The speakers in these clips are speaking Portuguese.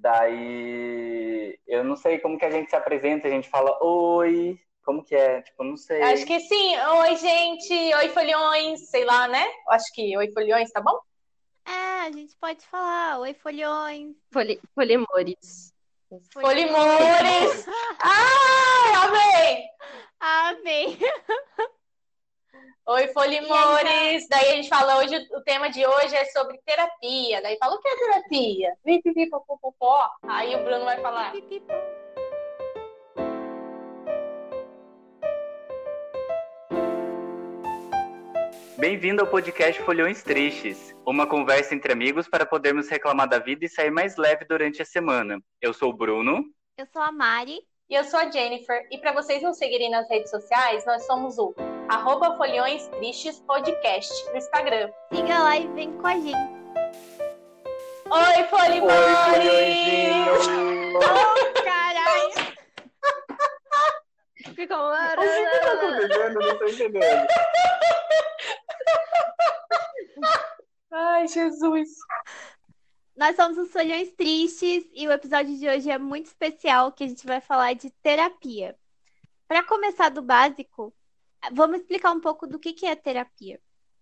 Daí eu não sei como que a gente se apresenta, a gente fala oi, como que é? Tipo, não sei. Acho que sim. Oi, gente. Oi, folhões. Sei lá, né? Acho que oi, folhões, tá bom? É, a gente pode falar. Oi, folhões. Foli... Folimores. Folimores. Ai, amei. Amei. Oi, Folimores. Daí a gente fala hoje, o tema de hoje é sobre terapia. Daí fala o que é terapia? Pipi, popopó. Aí o Bruno vai falar. Bem-vindo ao podcast Folhões Tristes, uma conversa entre amigos para podermos reclamar da vida e sair mais leve durante a semana. Eu sou o Bruno. Eu sou a Mari. E eu sou a Jennifer. E para vocês nos seguirem nas redes sociais, nós somos o arroba Folhões Tristes Podcast no Instagram. Siga lá e vem com a gente. Oi, Folimores! Oi, Oh, caralho! Ficou O que que tá acontecendo? Não tô entendendo. Ai, Jesus. Nós somos os Folhões Tristes e o episódio de hoje é muito especial, que a gente vai falar de terapia. Para começar do básico, vamos explicar um pouco do que que é terapia.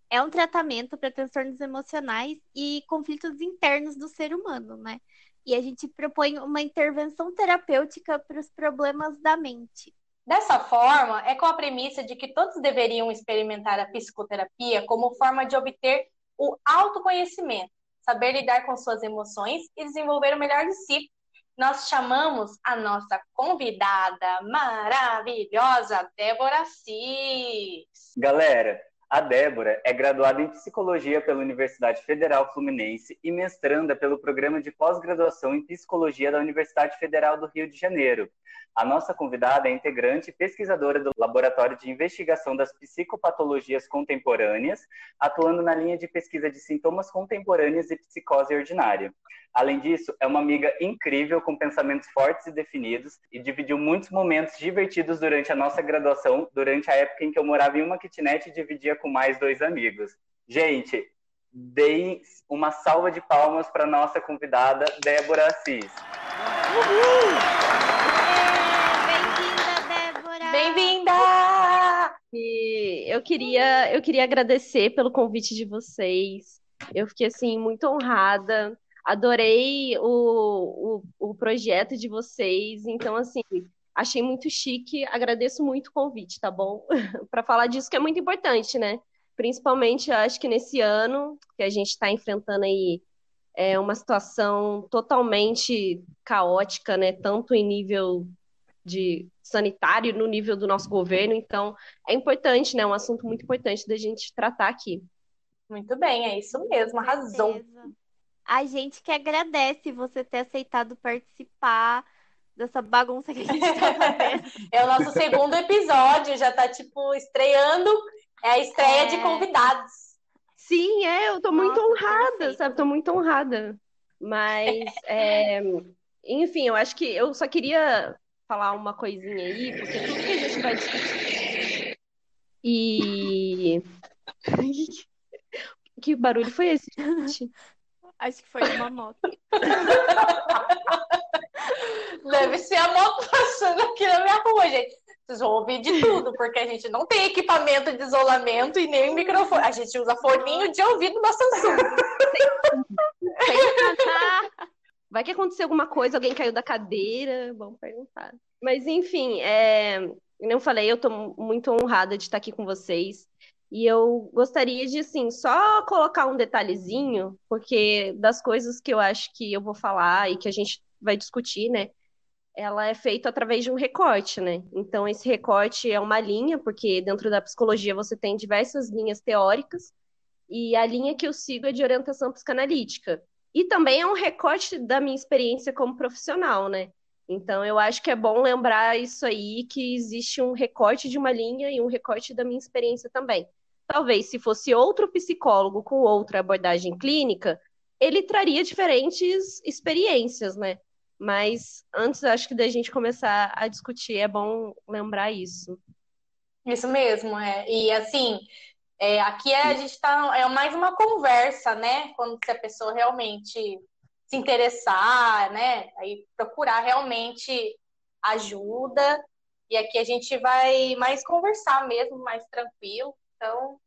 É um tratamento para transtornos emocionais e conflitos internos do ser humano, né? E a gente propõe uma intervenção terapêutica para os problemas da mente. Dessa forma, é com a premissa de que todos deveriam experimentar a psicoterapia como forma de obter o autoconhecimento, saber lidar com suas emoções e desenvolver o melhor de si. Nós chamamos a nossa convidada maravilhosa, Débora Cis. Galera, a Débora é graduada em Psicologia pela Universidade Federal Fluminense e mestranda pelo Programa de Pós-Graduação em Psicologia da Universidade Federal do Rio de Janeiro. A nossa convidada é integrante e pesquisadora do Laboratório de Investigação das Psicopatologias Contemporâneas, atuando na linha de pesquisa de sintomas contemporâneos e psicose ordinária. Além disso, é uma amiga incrível com pensamentos fortes e definidos e dividiu muitos momentos divertidos durante a nossa graduação, durante a época em que eu morava em uma kitnet e dividia com mais dois amigos. Gente, deem uma salva de palmas para nossa convidada, Débora Assis. Débora! Bem-vinda! E eu queria, eu queria agradecer pelo convite de vocês. Eu fiquei assim muito honrada. Adorei o, o, o projeto de vocês. Então, assim, achei muito chique. Agradeço muito o convite, tá bom? Para falar disso que é muito importante, né? Principalmente, acho que nesse ano que a gente está enfrentando aí é uma situação totalmente caótica, né? Tanto em nível de sanitário, no nível do nosso governo. Então, é importante, né? É um assunto muito importante da gente tratar aqui. Muito bem, é isso mesmo, arrasou. A gente que agradece você ter aceitado participar dessa bagunça que a gente tá fazendo. É o nosso segundo episódio, já tá, tipo, estreando. É a estreia É. de convidados. Sim, é, eu tô muito Nossa, honrada, perfeito. sabe? Tô muito honrada. Mas, é, enfim, eu acho que eu só queria falar uma coisinha aí, porque tudo que a gente vai discutir. E. Que barulho foi esse, gente? Acho que foi uma moto. Deve ser a moto passando aqui na minha rua, gente. Vocês vão ouvir de tudo, porque a gente não tem equipamento de isolamento e nem microfone. A gente usa foninho de ouvido da Samsung. Vai que aconteceu alguma coisa, alguém caiu da cadeira, vamos perguntar. Mas enfim, é, eu falei, eu tô muito honrada de estar aqui com vocês. E eu gostaria de, assim, só colocar um detalhezinho, porque das coisas que eu acho que eu vou falar e que a gente vai discutir, né? Ela é feita através de um recorte, né? Então, esse recorte é uma linha, porque dentro da psicologia você tem diversas linhas teóricas, e a linha que eu sigo é de orientação psicanalítica. E também é um recorte da minha experiência como profissional, né? Então, eu acho que é bom lembrar isso aí, que existe um recorte de uma linha e um recorte da minha experiência também. Talvez se fosse outro psicólogo com outra abordagem clínica, ele traria diferentes experiências, né? Mas antes, acho que da gente começar a discutir, é bom lembrar isso. Isso mesmo, é. E assim, é, aqui a gente tá. É mais uma conversa, né? Quando se a pessoa realmente se interessar, né? Aí procurar realmente ajuda. E aqui a gente vai mais conversar mesmo, mais tranquilo. Então.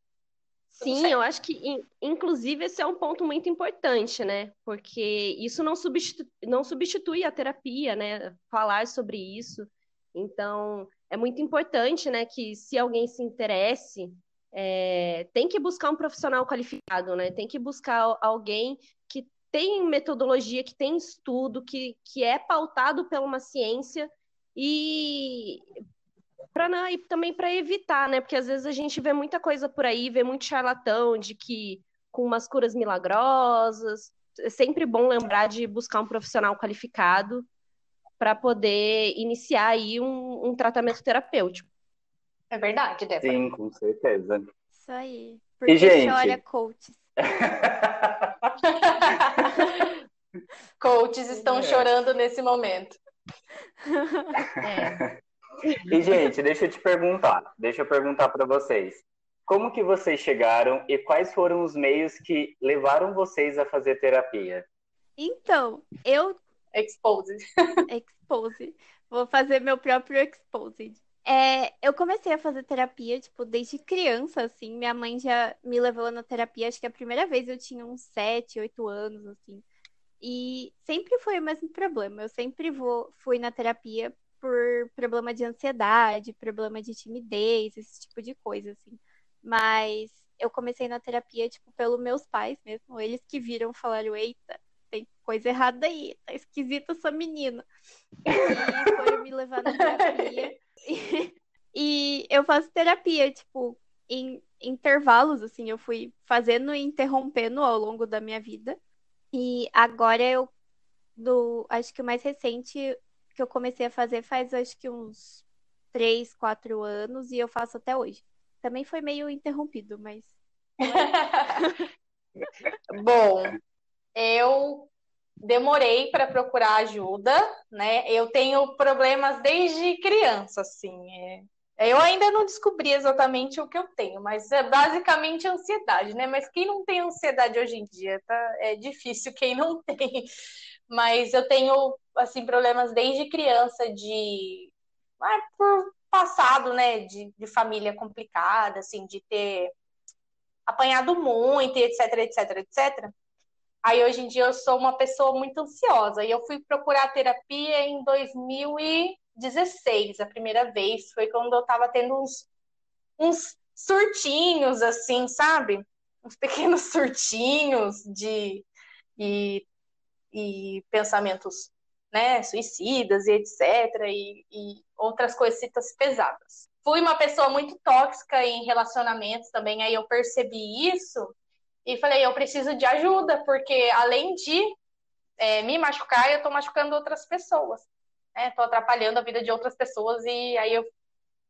Sim, eu acho que, inclusive, esse é um ponto muito importante, né? Porque isso não substitui, não substitui a terapia, né? Falar sobre isso. Então, é muito importante, né, que se alguém se interesse, é, tem que buscar um profissional qualificado, né? Tem que buscar alguém que tem metodologia, que tem estudo, que, que é pautado pela uma ciência e para e também para evitar, né? Porque às vezes a gente vê muita coisa por aí, vê muito charlatão de que com umas curas milagrosas. É sempre bom lembrar de buscar um profissional qualificado para poder iniciar aí um, um, tratamento terapêutico. É verdade, Débora. Sim, com certeza. Isso aí. Porque e, gente... chora coaches. coaches estão é. chorando nesse momento. É. E, gente, deixa eu te perguntar, deixa eu perguntar para vocês. Como que vocês chegaram e quais foram os meios que levaram vocês a fazer terapia? Então, eu... Exposed. Exposed. Vou fazer meu próprio Exposed. É, eu comecei a fazer terapia, tipo, desde criança, assim. Minha mãe já me levou na terapia, acho que a primeira vez eu tinha uns 7, 8 anos, assim. E sempre foi o mesmo problema. Eu sempre vou, fui na terapia por problema de ansiedade, problema de timidez, esse tipo de coisa, assim. Mas eu comecei na terapia, tipo, pelos meus pais mesmo. Eles que viram falaram, eita, tem coisa errada aí, tá esquisita essa menina. E foram me levar na terapia. E, eu faço terapia, tipo, em intervalos, assim, eu fui fazendo e interrompendo ao longo da minha vida. E agora eu, do, acho que o mais recente que eu comecei a fazer faz acho que uns três, quatro anos e eu faço até hoje. Também foi meio interrompido, mas. Bom, eu demorei para procurar ajuda, né? Eu tenho problemas desde criança, assim. É... Eu ainda não descobri exatamente o que eu tenho, mas é basicamente ansiedade, né? Mas quem não tem ansiedade hoje em dia, tá? É difícil quem não tem. Mas eu tenho, assim, problemas desde criança de... Ah, por passado, né? De, de família complicada, assim, de ter apanhado muito, etc, etc, etc. Aí hoje em dia eu sou uma pessoa muito ansiosa e eu fui procurar terapia em 2016, a primeira vez. Foi quando eu tava tendo uns, uns surtinhos, assim, sabe? Uns pequenos surtinhos de e, e pensamentos né, suicidas e etc. E, e outras coisitas pesadas. Fui uma pessoa muito tóxica em relacionamentos também, aí eu percebi isso e falei, eu preciso de ajuda, porque além de é, me machucar, eu estou machucando outras pessoas. Estou né? atrapalhando a vida de outras pessoas e aí eu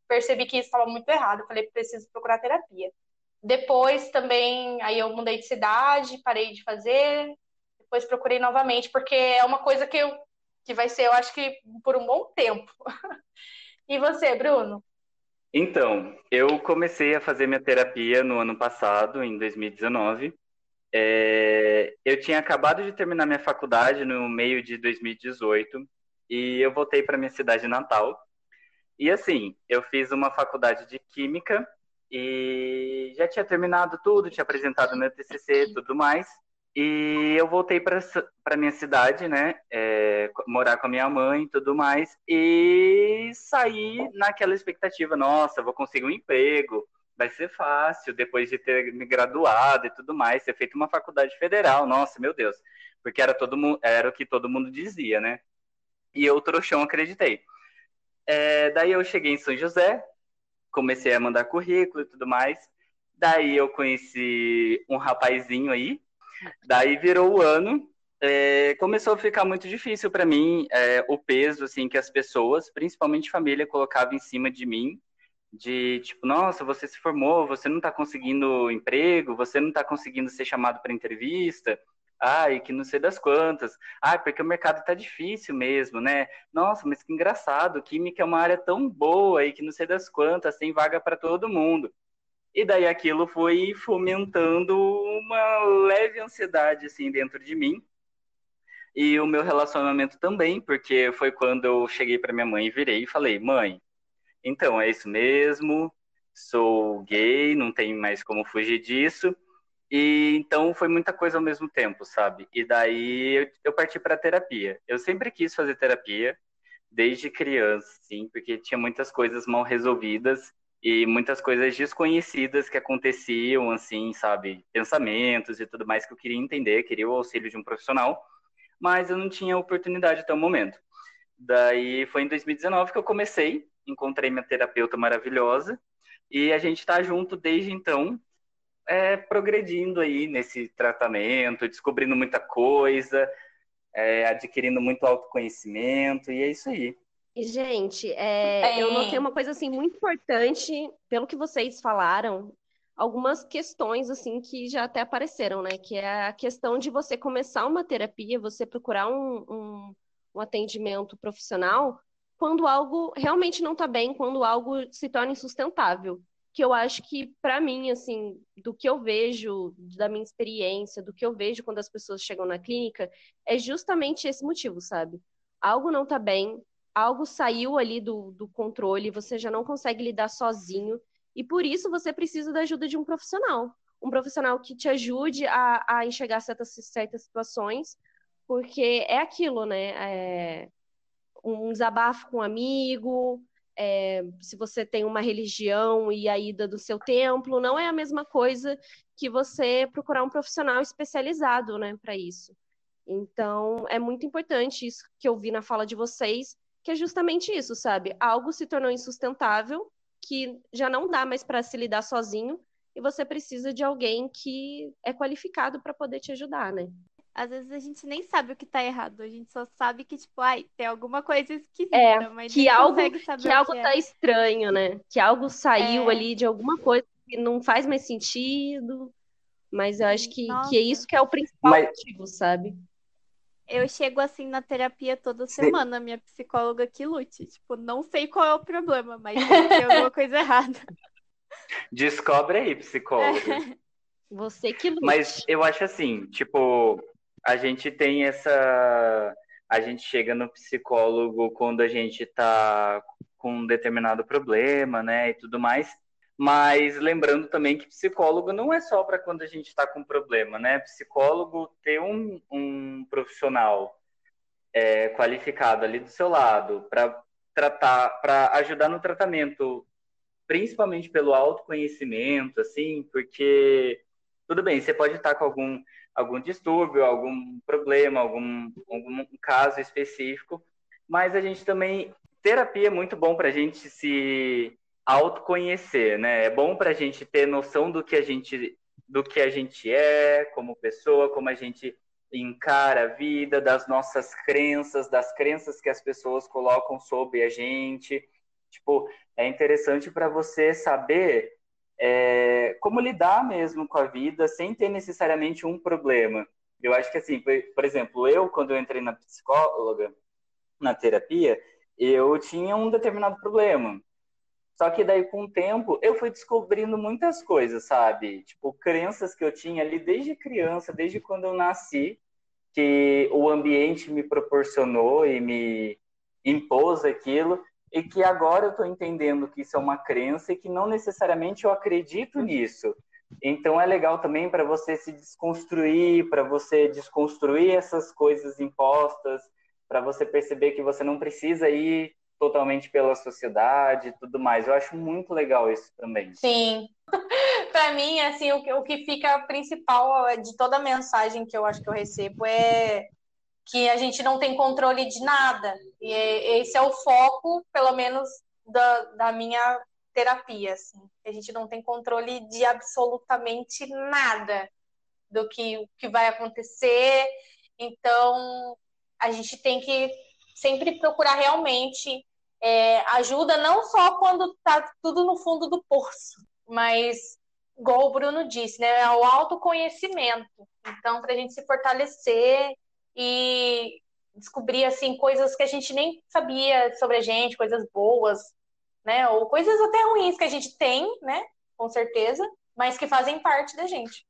percebi que isso estava muito errado. Eu falei, preciso procurar terapia. Depois também, aí eu mudei de cidade, parei de fazer, depois procurei novamente, porque é uma coisa que eu que vai ser, eu acho que por um bom tempo. e você, Bruno? Então, eu comecei a fazer minha terapia no ano passado, em 2019. É, eu tinha acabado de terminar minha faculdade no meio de 2018 e eu voltei para minha cidade natal. E assim, eu fiz uma faculdade de química e já tinha terminado tudo, tinha apresentado meu TCC tudo mais. E eu voltei para minha cidade, né? É, morar com a minha mãe e tudo mais. E saí naquela expectativa: nossa, vou conseguir um emprego, vai ser fácil depois de ter me graduado e tudo mais, ter feito uma faculdade federal. Nossa, meu Deus. Porque era, todo, era o que todo mundo dizia, né? E eu, trouxão, acreditei. É, daí eu cheguei em São José, comecei a mandar currículo e tudo mais. Daí eu conheci um rapazinho aí, Daí virou o ano, é, começou a ficar muito difícil para mim é, o peso assim que as pessoas, principalmente família, colocavam em cima de mim, de tipo, nossa, você se formou, você não está conseguindo emprego, você não está conseguindo ser chamado para entrevista. Ai, que não sei das quantas. Ai, porque o mercado tá difícil mesmo, né? Nossa, mas que engraçado, química é uma área tão boa e que não sei das quantas, tem vaga para todo mundo. E daí aquilo foi fomentando uma leve ansiedade assim dentro de mim. E o meu relacionamento também, porque foi quando eu cheguei para minha mãe e virei e falei: "Mãe, então é isso mesmo, sou gay, não tem mais como fugir disso". E então foi muita coisa ao mesmo tempo, sabe? E daí eu, eu parti para terapia. Eu sempre quis fazer terapia desde criança, sim, porque tinha muitas coisas mal resolvidas e muitas coisas desconhecidas que aconteciam, assim, sabe? Pensamentos e tudo mais que eu queria entender, queria o auxílio de um profissional, mas eu não tinha oportunidade até o momento. Daí foi em 2019 que eu comecei, encontrei minha terapeuta maravilhosa e a gente está junto desde então é, progredindo aí nesse tratamento, descobrindo muita coisa, é, adquirindo muito autoconhecimento, e é isso aí. Gente, é, é. eu notei uma coisa assim muito importante, pelo que vocês falaram, algumas questões assim que já até apareceram, né? Que é a questão de você começar uma terapia, você procurar um, um, um atendimento profissional quando algo realmente não está bem, quando algo se torna insustentável que eu acho que, para mim, assim, do que eu vejo, da minha experiência, do que eu vejo quando as pessoas chegam na clínica, é justamente esse motivo, sabe? Algo não tá bem, algo saiu ali do, do controle, você já não consegue lidar sozinho, e por isso você precisa da ajuda de um profissional. Um profissional que te ajude a, a enxergar certas, certas situações, porque é aquilo, né? É um desabafo com um amigo, é, se você tem uma religião e a ida do seu templo, não é a mesma coisa que você procurar um profissional especializado, né, para isso. Então, é muito importante isso que eu vi na fala de vocês, que é justamente isso, sabe? Algo se tornou insustentável, que já não dá mais para se lidar sozinho, e você precisa de alguém que é qualificado para poder te ajudar, né? às vezes a gente nem sabe o que tá errado, a gente só sabe que, tipo, ai, tem alguma coisa esquisita, é, mas que algo, que algo que tá é. estranho, né? Que algo saiu é. ali de alguma coisa que não faz mais sentido. Mas eu acho que, que é isso que é o principal mas... motivo, sabe? Eu chego assim na terapia toda semana, minha psicóloga que lute. Tipo, não sei qual é o problema, mas tem alguma coisa errada. Descobre aí, psicóloga. É. Você que lute. Mas eu acho assim, tipo, a gente tem essa. A gente chega no psicólogo quando a gente está com um determinado problema, né, e tudo mais. Mas lembrando também que psicólogo não é só para quando a gente está com problema, né? Psicólogo ter um, um profissional é, qualificado ali do seu lado para tratar, para ajudar no tratamento, principalmente pelo autoconhecimento, assim, porque tudo bem, você pode estar com algum algum distúrbio, algum problema, algum, algum caso específico, mas a gente também terapia é muito bom para a gente se autoconhecer, né? É bom para a gente ter noção do que a gente do que a gente é como pessoa, como a gente encara a vida, das nossas crenças, das crenças que as pessoas colocam sobre a gente. Tipo, é interessante para você saber é, como lidar mesmo com a vida sem ter necessariamente um problema. Eu acho que assim, por, exemplo, eu quando eu entrei na psicóloga, na terapia, eu tinha um determinado problema. Só que daí com o tempo eu fui descobrindo muitas coisas, sabe? Tipo, crenças que eu tinha ali desde criança, desde quando eu nasci, que o ambiente me proporcionou e me impôs aquilo e que agora eu estou entendendo que isso é uma crença e que não necessariamente eu acredito nisso. Então é legal também para você se desconstruir, para você desconstruir essas coisas impostas, para você perceber que você não precisa ir totalmente pela sociedade e tudo mais. Eu acho muito legal isso também. Sim. para mim, assim, o que, o que fica principal de toda a mensagem que eu acho que eu recebo é que a gente não tem controle de nada. E esse é o foco, pelo menos, da, da minha terapia. Assim. A gente não tem controle de absolutamente nada do que, que vai acontecer. Então, a gente tem que sempre procurar realmente é, ajuda, não só quando está tudo no fundo do poço, mas, igual o Bruno disse, né, é o autoconhecimento. Então, para a gente se fortalecer e descobrir assim coisas que a gente nem sabia sobre a gente, coisas boas, né? Ou coisas até ruins que a gente tem, né? Com certeza, mas que fazem parte da gente.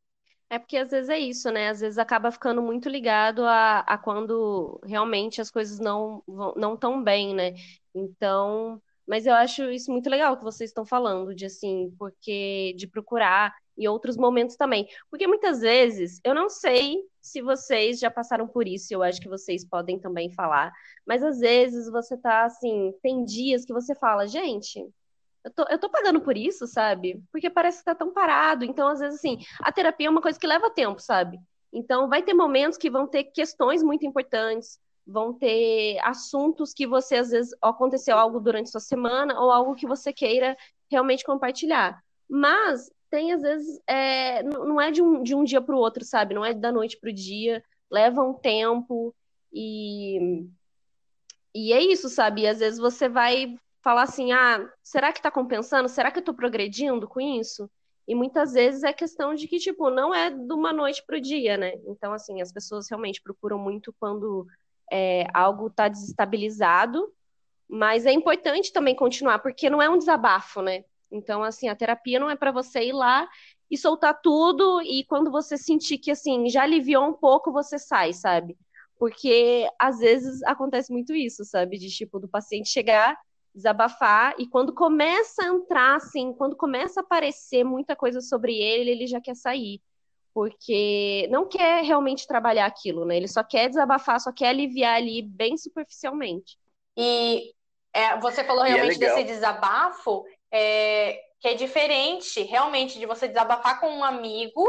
É porque às vezes é isso, né? Às vezes acaba ficando muito ligado a, a quando realmente as coisas não não tão bem, né? Então, mas eu acho isso muito legal que vocês estão falando, de assim, porque de procurar e outros momentos também. Porque muitas vezes, eu não sei se vocês já passaram por isso, eu acho que vocês podem também falar, mas às vezes você tá assim, tem dias que você fala, gente, eu tô, eu tô pagando por isso, sabe? Porque parece que tá tão parado. Então, às vezes, assim, a terapia é uma coisa que leva tempo, sabe? Então, vai ter momentos que vão ter questões muito importantes, vão ter assuntos que você, às vezes, aconteceu algo durante sua semana ou algo que você queira realmente compartilhar. Mas tem, às vezes, é, não é de um, de um dia para o outro, sabe? Não é da noite para o dia, leva um tempo e. E é isso, sabe? Às vezes você vai falar assim: ah, será que tá compensando? Será que eu tô progredindo com isso? E muitas vezes é questão de que, tipo, não é de uma noite pro dia, né? Então, assim, as pessoas realmente procuram muito quando é, algo tá desestabilizado, mas é importante também continuar, porque não é um desabafo, né? Então, assim, a terapia não é para você ir lá e soltar tudo e quando você sentir que, assim, já aliviou um pouco, você sai, sabe? Porque às vezes acontece muito isso, sabe? De tipo, do paciente chegar desabafar, e quando começa a entrar, assim, quando começa a aparecer muita coisa sobre ele, ele já quer sair. Porque não quer realmente trabalhar aquilo, né? Ele só quer desabafar, só quer aliviar ali bem superficialmente. E é, você falou é realmente é desse desabafo, é, que é diferente realmente de você desabafar com um amigo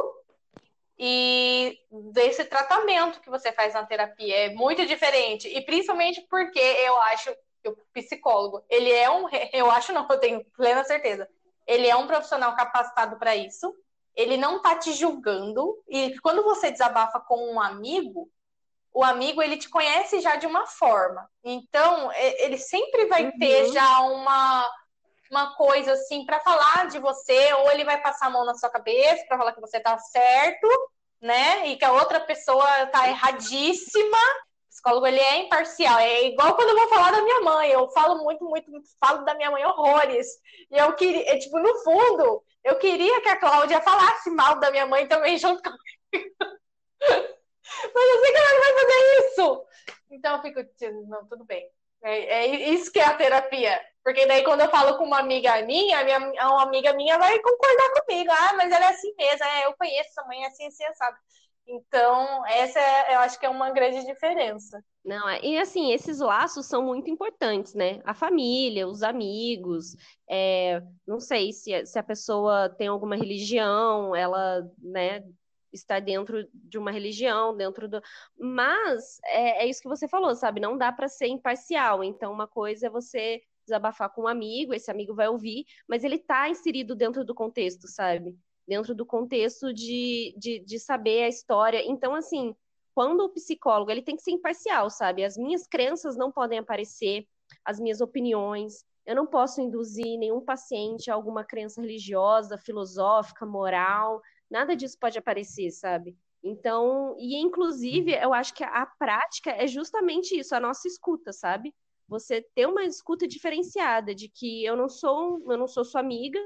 e desse tratamento que você faz na terapia. É muito diferente. E principalmente porque eu acho o psicólogo, ele é um, eu acho não, eu tenho plena certeza, ele é um profissional capacitado para isso, ele não tá te julgando, e quando você desabafa com um amigo, o amigo ele te conhece já de uma forma, então ele sempre vai uhum. ter já uma uma coisa assim para falar de você, ou ele vai passar a mão na sua cabeça para falar que você tá certo, né? E que a outra pessoa tá erradíssima, psicólogo ele é imparcial, é igual quando eu vou falar da minha mãe, eu falo muito, muito, falo da minha mãe horrores. E eu queria, é, tipo, no fundo, eu queria que a Cláudia falasse mal da minha mãe também junto comigo. Mas eu sei que ela não vai fazer isso. Então eu fico, não, tudo bem. É, é, isso que é a terapia. Porque daí quando eu falo com uma amiga minha, minha, uma amiga minha vai concordar comigo. Ah, mas ela é assim mesmo, é, eu conheço essa mãe é assim, assim, sabe? Então, essa é, eu acho que é uma grande diferença. Não, é, e assim, esses laços são muito importantes, né? A família, os amigos, é, não sei se, se a pessoa tem alguma religião, ela, né, está dentro de uma religião, dentro do. Mas é, é isso que você falou, sabe? Não dá para ser imparcial. Então, uma coisa é você desabafar com um amigo, esse amigo vai ouvir, mas ele está inserido dentro do contexto, sabe? Dentro do contexto de, de, de saber a história. Então, assim, quando o psicólogo ele tem que ser imparcial, sabe? As minhas crenças não podem aparecer, as minhas opiniões. Eu não posso induzir nenhum paciente a alguma crença religiosa, filosófica, moral. Nada disso pode aparecer, sabe? Então, e inclusive, eu acho que a prática é justamente isso, a nossa escuta, sabe? Você ter uma escuta diferenciada de que eu não sou, eu não sou sua amiga,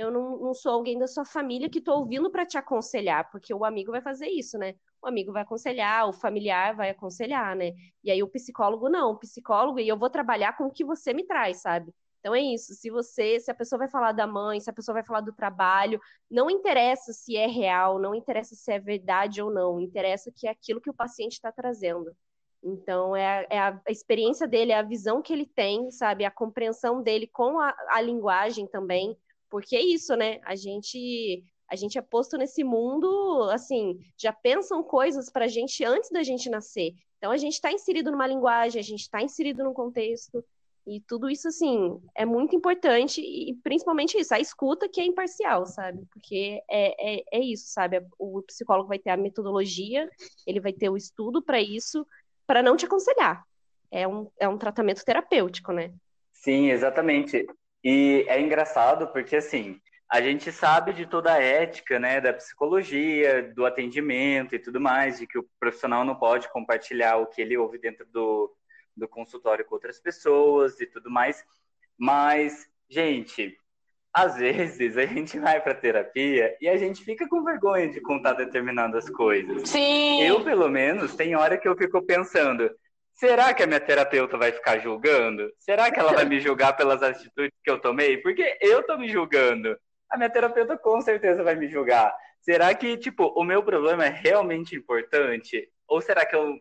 eu não, não sou alguém da sua família que estou ouvindo para te aconselhar, porque o amigo vai fazer isso, né? O amigo vai aconselhar, o familiar vai aconselhar, né? E aí o psicólogo não, o psicólogo, e eu vou trabalhar com o que você me traz, sabe? Então é isso, se você, se a pessoa vai falar da mãe, se a pessoa vai falar do trabalho, não interessa se é real, não interessa se é verdade ou não, interessa que é aquilo que o paciente está trazendo. Então, é, a, é a, experiência dele, é a visão que ele tem, sabe? A compreensão dele com a, a linguagem também, porque é isso, né? A gente a gente é posto nesse mundo, assim, já pensam coisas para a gente antes da gente nascer. Então a gente está inserido numa linguagem, a gente está inserido num contexto. E tudo isso, assim, é muito importante, e principalmente isso, a escuta que é imparcial, sabe? Porque é, é, é isso, sabe? O psicólogo vai ter a metodologia, ele vai ter o estudo para isso, para não te aconselhar. É um, é um tratamento terapêutico, né? Sim, exatamente. E é engraçado porque, assim, a gente sabe de toda a ética, né, da psicologia, do atendimento e tudo mais, de que o profissional não pode compartilhar o que ele ouve dentro do, do consultório com outras pessoas e tudo mais. Mas, gente, às vezes a gente vai para terapia e a gente fica com vergonha de contar determinadas coisas. Sim. Eu, pelo menos, tem hora que eu fico pensando: será que a minha terapeuta vai ficar julgando? Será que ela vai me julgar pelas atitudes que eu tomei? Porque eu tô me julgando. A minha terapeuta com certeza vai me julgar. Será que, tipo, o meu problema é realmente importante? Ou será que eu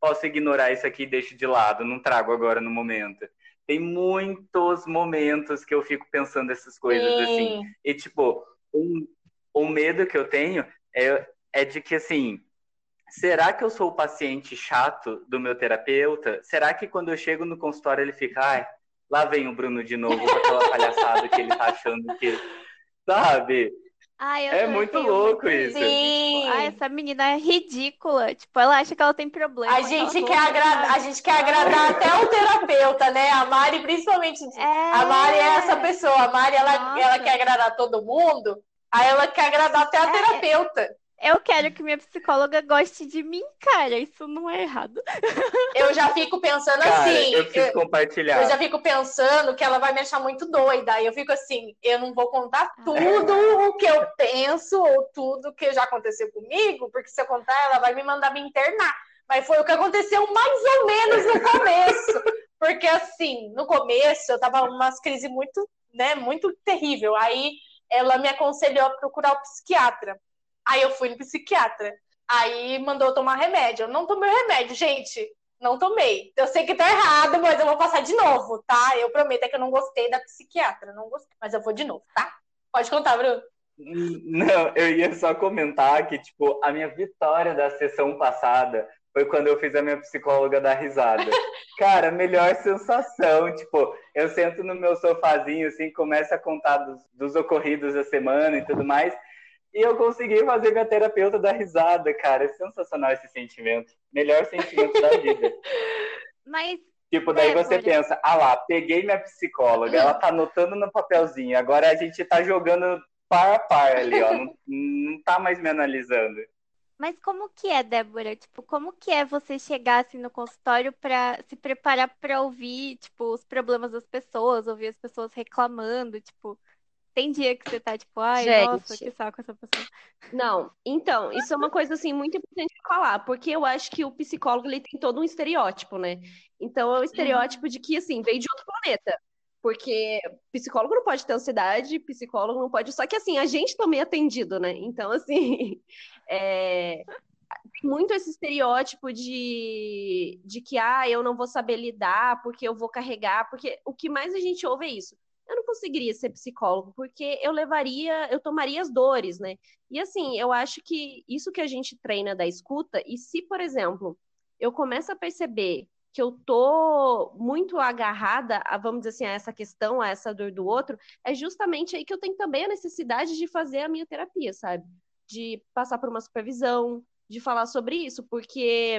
posso ignorar isso aqui e deixo de lado, não trago agora no momento? Tem muitos momentos que eu fico pensando essas coisas Sim. assim. E, tipo, um, o medo que eu tenho é, é de que, assim, será que eu sou o paciente chato do meu terapeuta? Será que quando eu chego no consultório ele fica, ai, lá vem o Bruno de novo com aquela palhaçada que ele tá achando que. Sabe? Ai, eu É muito louco muito isso. Sim. Tipo, ai, essa menina é ridícula. Tipo, ela acha que ela tem problema. A que gente quer agradar, a gente quer agradar até o terapeuta, né? A Mari, principalmente. É. A Mari é essa pessoa. A Mari, ela, Nossa. ela quer agradar todo mundo, aí ela quer agradar até a É. terapeuta. Eu quero que minha psicóloga goste de mim, cara. Isso não é errado. Eu já fico pensando Cara, assim. eu preciso eu- compartilhar. Eu já fico pensando que ela vai me achar muito doida. Aí eu fico assim, eu não vou contar Ah. tudo o que eu penso ou tudo que já aconteceu comigo, porque se eu contar, ela vai me mandar me internar. Mas foi o que aconteceu mais ou menos no começo. Porque assim, no começo eu tava umas crises muito, né, muito terrível. Aí ela me aconselhou a procurar o psiquiatra. Aí eu fui no psiquiatra. Aí mandou eu tomar remédio. Eu não tomei o remédio, gente. Não tomei. Eu sei que tá errado, mas eu vou passar de novo, tá? Eu prometo é que eu não gostei da psiquiatra, não gostei, mas eu vou de novo, tá? Pode contar, Bruno. Não, eu ia só comentar que, tipo, a minha vitória da sessão passada foi quando eu fiz a minha psicóloga dar risada. Cara, melhor sensação, tipo, eu sento no meu sofazinho, assim, começo a contar dos, dos ocorridos da semana e tudo mais, e eu consegui fazer minha terapeuta dar risada, cara. É sensacional esse sentimento. Melhor sentimento da vida. Mas Tipo, daí Débora. você pensa, ah lá, peguei minha psicóloga, ela tá anotando no papelzinho, agora a gente tá jogando par a par ali, ó, não, não tá mais me analisando. Mas como que é, Débora? Tipo, como que é você chegar assim no consultório pra se preparar pra ouvir, tipo, os problemas das pessoas, ouvir as pessoas reclamando, tipo, tem dia que você tá tipo, ai, nossa, Gente. que saco essa pessoa. Não, então, isso é uma coisa assim muito importante de falar, porque eu acho que o psicólogo ele tem todo um estereótipo, né? Então é o estereótipo de que assim, veio de outro planeta. Porque psicólogo não pode ter ansiedade, psicólogo não pode. Só que assim, a gente também é atendido, né? Então, assim, é, tem muito esse estereótipo de, de que ah, eu não vou saber lidar, porque eu vou carregar, porque o que mais a gente ouve é isso. Conseguiria ser psicólogo, porque eu levaria, eu tomaria as dores, né? E assim, eu acho que isso que a gente treina da escuta, e se, por exemplo, eu começo a perceber que eu tô muito agarrada a, vamos dizer assim, a essa questão, a essa dor do outro, é justamente aí que eu tenho também a necessidade de fazer a minha terapia, sabe? De passar por uma supervisão, de falar sobre isso, porque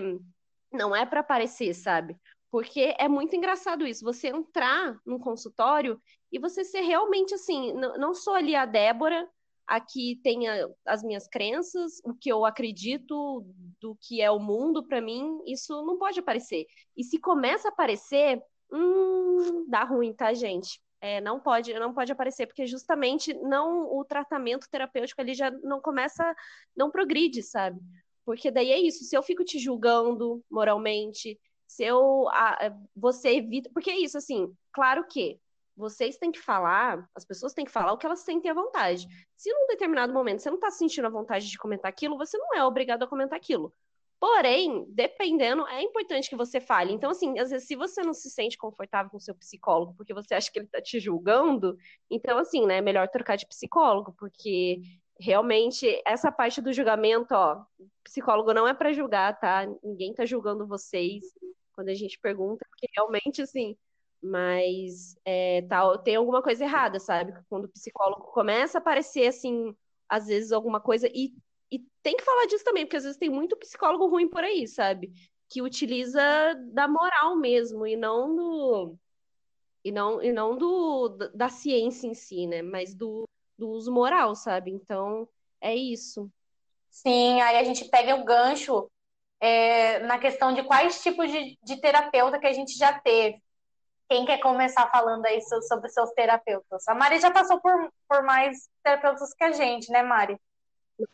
não é para aparecer, sabe? Porque é muito engraçado isso, você entrar num consultório e você ser realmente assim, não, sou ali a Débora, aqui tem as minhas crenças, o que eu acredito do que é o mundo para mim, isso não pode aparecer. E se começa a aparecer, hum, dá ruim, tá, gente? É, não pode, não pode aparecer, porque justamente não o tratamento terapêutico ali já não começa, não progride, sabe? Porque daí é isso, se eu fico te julgando moralmente, se eu ah, você evita, porque é isso assim, claro que vocês têm que falar, as pessoas têm que falar o que elas sentem à vontade. Se num determinado momento você não está sentindo a vontade de comentar aquilo, você não é obrigado a comentar aquilo. Porém, dependendo, é importante que você fale. Então, assim, às vezes, se você não se sente confortável com seu psicólogo porque você acha que ele tá te julgando, então, assim, né, é melhor trocar de psicólogo, porque realmente essa parte do julgamento, ó, psicólogo não é para julgar, tá? Ninguém tá julgando vocês quando a gente pergunta, porque realmente, assim, mas é, tá, tem alguma coisa errada, sabe? Quando o psicólogo começa a aparecer, assim, às vezes alguma coisa, e, e tem que falar disso também, porque às vezes tem muito psicólogo ruim por aí, sabe? Que utiliza da moral mesmo, e não do. E não, e não do, da ciência em si, né? Mas do, do uso moral, sabe? Então, é isso. Sim, aí a gente pega o gancho é, na questão de quais tipos de, de terapeuta que a gente já teve. Quem quer começar falando aí sobre seus terapeutas? A Mari já passou por, por mais terapeutas que a gente, né, Mari?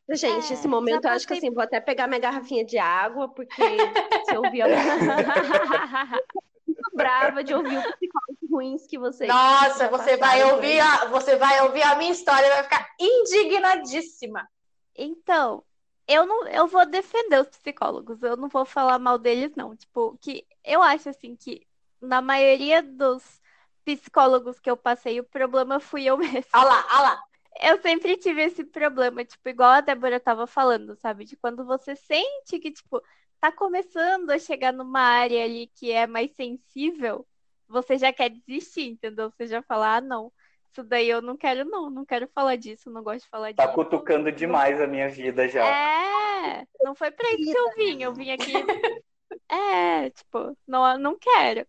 Gente, é, esse momento eu acho que assim, vou até pegar minha garrafinha de água, porque se eu ouvir brava de ouvir os psicólogos ruins que vocês. Nossa, você vai ouvir a, você vai ouvir a minha história e vai ficar indignadíssima. Então, eu não, eu vou defender os psicólogos, eu não vou falar mal deles não, tipo, que eu acho assim que na maioria dos psicólogos que eu passei, o problema fui eu mesma. Olha lá, olha lá. Eu sempre tive esse problema, tipo, igual a Débora tava falando, sabe? De quando você sente que, tipo, tá começando a chegar numa área ali que é mais sensível, você já quer desistir, entendeu? Você já fala, ah, não, isso daí eu não quero, não, não quero falar disso, não gosto de falar tá disso. Tá cutucando demais a minha vida já. É, não foi pra isso que eu vim, eu vim aqui. É, tipo, não, não quero.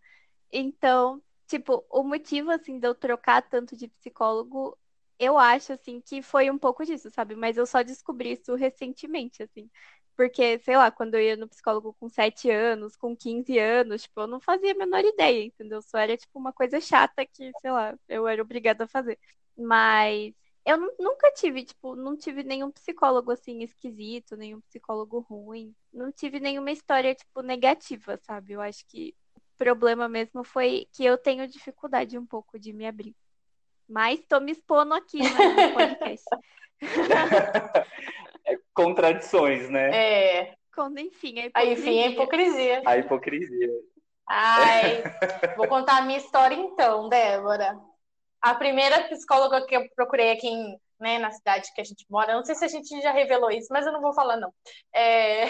Então, tipo, o motivo, assim, de eu trocar tanto de psicólogo, eu acho, assim, que foi um pouco disso, sabe? Mas eu só descobri isso recentemente, assim. Porque, sei lá, quando eu ia no psicólogo com 7 anos, com 15 anos, tipo, eu não fazia a menor ideia, entendeu? Só era, tipo, uma coisa chata que, sei lá, eu era obrigada a fazer. Mas eu nunca tive, tipo, não tive nenhum psicólogo, assim, esquisito, nenhum psicólogo ruim. Não tive nenhuma história, tipo, negativa, sabe? Eu acho que o problema mesmo foi que eu tenho dificuldade um pouco de me abrir. Mas tô me expondo aqui no podcast. é, contradições, né? É. Quando, enfim, a hipocrisia. Aí, enfim, a hipocrisia. A hipocrisia. Ai, vou contar a minha história então, Débora. A primeira psicóloga que eu procurei aqui em, né, na cidade que a gente mora, não sei se a gente já revelou isso, mas eu não vou falar, não. É...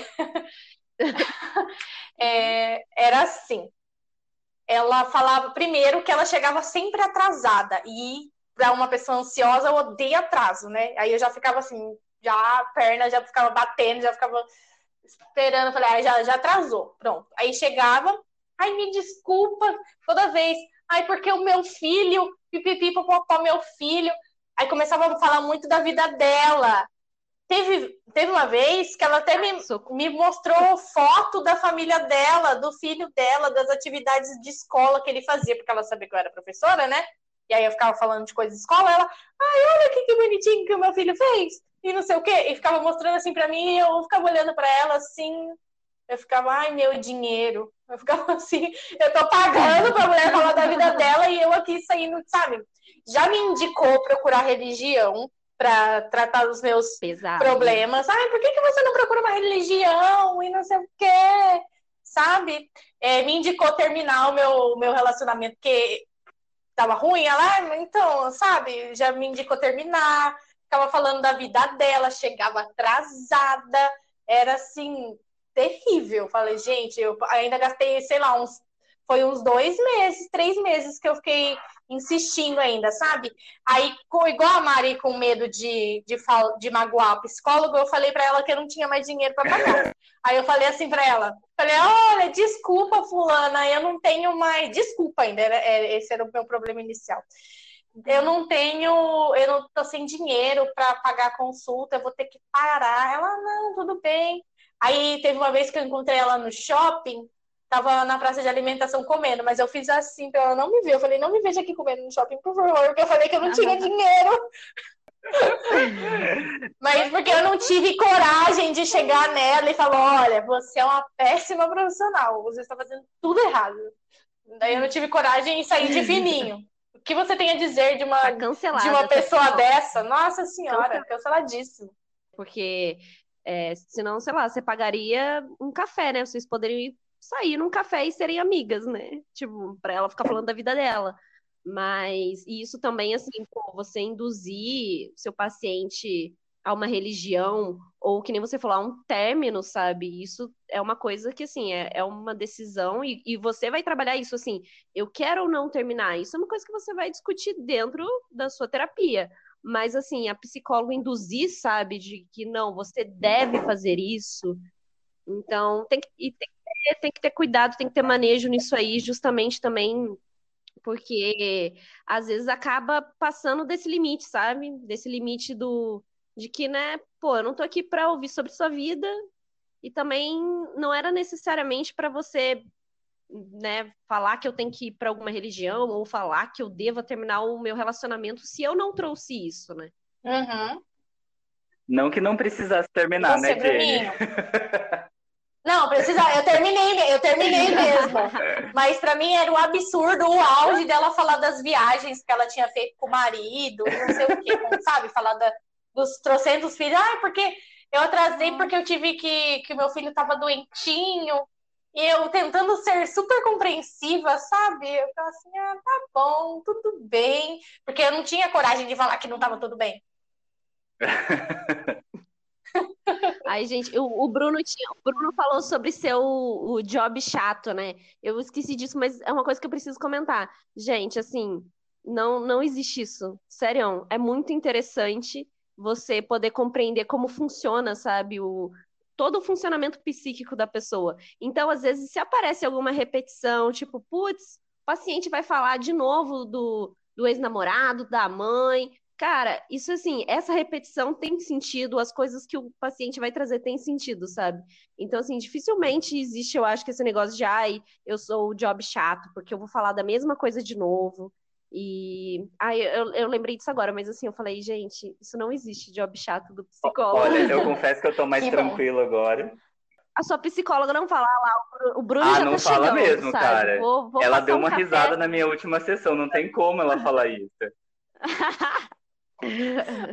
é... Era assim. Ela falava primeiro que ela chegava sempre atrasada e para uma pessoa ansiosa, eu odeio atraso, né? Aí eu já ficava assim, já a perna já ficava batendo, já ficava esperando, falei, ah, já, já atrasou, pronto. Aí chegava, ai, me desculpa, toda vez, ai, porque o meu filho, pipipi, popopó, meu filho, aí começava a falar muito da vida dela. Teve, teve uma vez que ela até me, me mostrou foto da família dela, do filho dela, das atividades de escola que ele fazia, porque ela sabia que eu era professora, né? E aí eu ficava falando de coisas de escola, ela, ai, olha que bonitinho que o meu filho fez, e não sei o quê, e ficava mostrando assim para mim, e eu ficava olhando para ela assim, eu ficava, ai, meu dinheiro. Eu ficava assim, eu tô pagando pra mulher falar da vida dela e eu aqui saindo, sabe? Já me indicou procurar religião para tratar dos meus Pesado. problemas. Ai, por que, que você não procura uma religião e não sei o quê? Sabe? É, me indicou terminar o meu, meu relacionamento, porque tava ruim, ela, então, sabe, já me indicou terminar, ficava falando da vida dela, chegava atrasada, era assim, terrível. Falei, gente, eu ainda gastei, sei lá, uns. Foi uns dois meses, três meses que eu fiquei insistindo ainda, sabe? Aí, com, igual a Mari com medo de, de, de magoar o psicólogo, eu falei para ela que eu não tinha mais dinheiro para pagar. Aí eu falei assim para ela, falei, olha, desculpa, fulana, eu não tenho mais, desculpa ainda, era, esse era o meu problema inicial. Eu não tenho, eu não tô sem dinheiro para pagar a consulta, eu vou ter que parar. Ela, não, tudo bem. Aí teve uma vez que eu encontrei ela no shopping, tava na praça de alimentação comendo, mas eu fiz assim pra ela não me ver. Eu falei, não me veja aqui comendo no shopping, por favor, porque eu falei que eu não tinha dinheiro. mas porque eu não tive coragem de chegar nela e falar, olha, você é uma péssima profissional, você está fazendo tudo errado. Daí eu não tive coragem de sair de fininho. O que você tem a dizer de uma, tá de uma pessoa dessa? Nossa senhora, canceladíssimo. Porque é, senão, sei lá, você pagaria um café, né? Vocês poderiam sair num café e serem amigas, né? Tipo, pra ela ficar falando da vida dela. Mas isso também, assim, pô, você induzir seu paciente a uma religião, ou que nem você falou, um término, sabe? Isso é uma coisa que, assim, é, é uma decisão e, e você vai trabalhar isso, assim, eu quero ou não terminar. Isso é uma coisa que você vai discutir dentro da sua terapia. Mas, assim, a psicóloga induzir, sabe, de que não, você deve fazer isso. Então, tem que, tem tem que ter cuidado, tem que ter manejo nisso aí, justamente também porque às vezes acaba passando desse limite, sabe? Desse limite do de que, né, pô, eu não tô aqui para ouvir sobre sua vida e também não era necessariamente para você né, falar que eu tenho que ir para alguma religião ou falar que eu devo terminar o meu relacionamento se eu não trouxe isso, né? Uhum. Não que não precisasse terminar, Você, né, Jenny? Não, precisa. Eu terminei, eu terminei mesmo. Mas para mim era um absurdo o auge dela falar das viagens que ela tinha feito com o marido, não sei o quê, sabe? Falar da, dos trocentos filhos. Ah, porque eu atrasei porque eu tive que. que meu filho estava doentinho. E eu tentando ser super compreensiva, sabe? Eu falava assim, ah, tá bom, tudo bem. Porque eu não tinha coragem de falar que não estava tudo bem. Aí, gente, o, o, Bruno tinha, o Bruno falou sobre seu o job chato, né? Eu esqueci disso, mas é uma coisa que eu preciso comentar. Gente, assim, não não existe isso. Sério, é muito interessante você poder compreender como funciona, sabe, o todo o funcionamento psíquico da pessoa. Então, às vezes, se aparece alguma repetição, tipo, putz, o paciente vai falar de novo do, do ex-namorado, da mãe, Cara, isso assim, essa repetição tem sentido, as coisas que o paciente vai trazer tem sentido, sabe? Então, assim, dificilmente existe, eu acho, que esse negócio de, ai, eu sou o job chato, porque eu vou falar da mesma coisa de novo. E. Ai, eu, eu lembrei disso agora, mas assim, eu falei, gente, isso não existe job chato do psicólogo. Olha, eu confesso que eu tô mais que tranquilo bom. agora. A sua psicóloga não fala lá, o Bruno ah, já não tá fala chegando, mesmo, sabe? cara. Vou, vou ela deu um uma café. risada na minha última sessão, não tem como ela falar isso.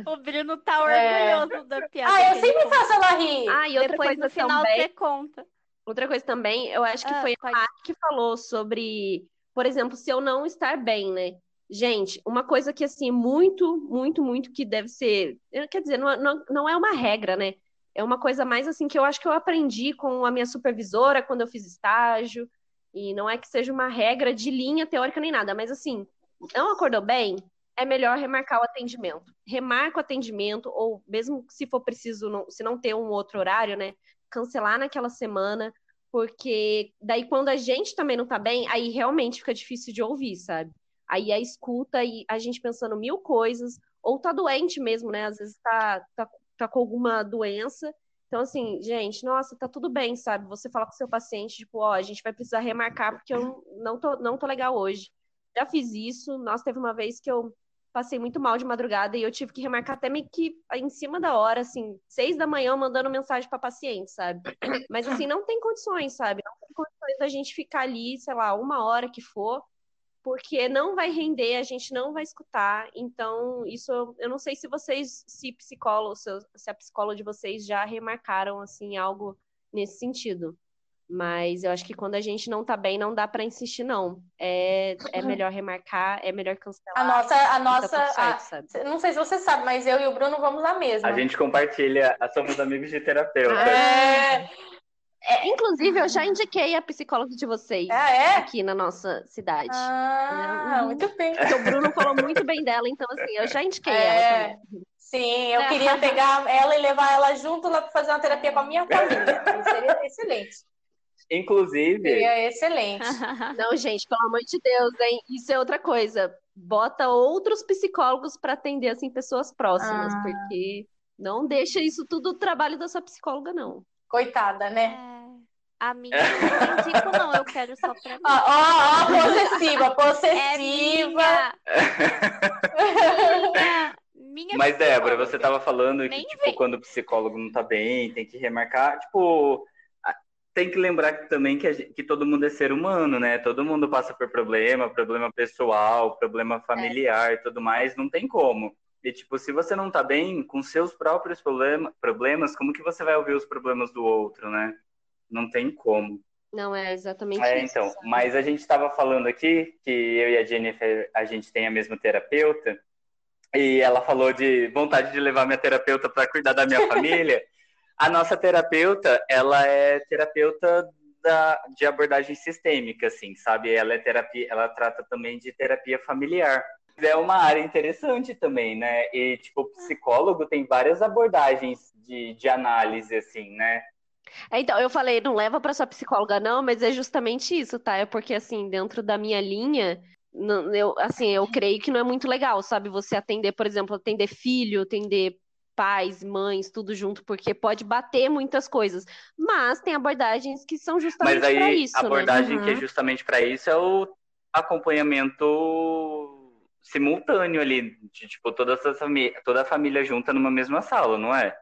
O Bruno tá orgulhoso é... da piada. Ah, eu sempre faço ela rir. Ah, e outra Depois coisa no final também, você conta. Outra coisa também, eu acho que Ah, foi a Mari que falou sobre, por exemplo, se eu não estar bem, né? Gente, uma coisa que, assim, muito, muito, muito que deve ser. Quer dizer, não, não, não é uma regra, né? É uma coisa mais, assim, que eu acho que eu aprendi com a minha supervisora quando eu fiz estágio. E não é que seja uma regra de linha teórica nem nada, mas, assim, não acordou bem? É melhor remarcar o atendimento. Remarca o atendimento, ou mesmo se for preciso, não, se não ter um outro horário, né? Cancelar naquela semana, porque daí quando a gente também não tá bem, aí realmente fica difícil de ouvir, sabe? Aí a escuta e a gente pensando mil coisas, ou tá doente mesmo, né? Às vezes tá, tá, tá com alguma doença. Então, assim, gente, nossa, tá tudo bem, sabe? Você fala com seu paciente, tipo, ó, a gente vai precisar remarcar porque eu não tô, não tô legal hoje. Já fiz isso. Nossa, teve uma vez que eu passei muito mal de madrugada e eu tive que remarcar até meio que em cima da hora, assim, seis da manhã, mandando mensagem para paciente, sabe? Mas assim, não tem condições, sabe? Não tem condições da gente ficar ali, sei lá, uma hora que for, porque não vai render, a gente não vai escutar. Então, isso eu não sei se vocês, se psicólogo, se a psicóloga de vocês já remarcaram assim algo nesse sentido. Mas eu acho que quando a gente não tá bem, não dá para insistir, não. É, é melhor remarcar, é melhor cancelar. A nossa, a tá nossa, tudo certo, a- não sei se você sabe, mas eu e o Bruno vamos na mesma. A gente compartilha, somos amigos de terapeuta. É, É, inclusive, eu já indiquei a psicóloga de vocês ah, é? aqui na nossa cidade. Ah, Uhum. muito bem. Porque o Bruno falou muito bem dela, então assim, eu já indiquei É. ela também. Sim, eu queria pegar ela e levar ela junto lá para fazer uma terapia com a minha família. Seria excelente. Inclusive, Seria excelente. Não, gente, pelo amor de Deus, hein? Isso é outra coisa. Bota outros psicólogos para atender assim pessoas próximas, Ah. porque não deixa isso tudo o trabalho da sua psicóloga, não. Coitada, né? É. A minha eu não indico, não. Eu quero só pra mim. Ó, ó, ó, possessiva, É possessiva. minha. minha. Minha mas Débora, você estava falando que, tipo, vem. quando o psicólogo não tá bem, tem que remarcar, tipo, tem que lembrar também que, a gente- que todo mundo é ser humano, né? Todo mundo passa por problema, problema pessoal, problema familiar e tudo mais, não tem como. E, tipo, se você não tá bem com seus próprios problema, problemas, como que você vai ouvir os problemas do outro, né? Não tem como. Não é exatamente É, isso. então, sabe? mas a gente estava falando aqui que eu e a Jennifer, a gente tem a mesma terapeuta, e ela falou de vontade de levar minha terapeuta para cuidar da minha família. A nossa terapeuta, ela é terapeuta da, de abordagem sistêmica, assim, sabe? Ela é terapia, ela trata também de terapia familiar. É uma área interessante também, né? E, tipo, o psicólogo tem várias abordagens de, de análise, assim, né? É, então, eu falei, não leva para sua psicóloga, não, mas é justamente isso, tá? É porque, assim, dentro da minha linha, não- eu, assim, eu creio que não é muito legal, sabe? Você atender, por exemplo, atender filho, atender pais, mães, tudo junto, porque pode bater muitas coisas. Mas tem abordagens que são justamente para isso. A né? abordagem uhum. que é justamente para isso é o acompanhamento simultâneo ali, de tipo, toda a, família, toda a família junta numa mesma sala, não é?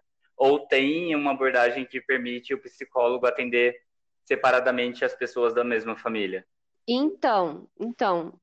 Ou tem uma abordagem que permite o psicólogo atender separadamente as pessoas da mesma família? Então, então,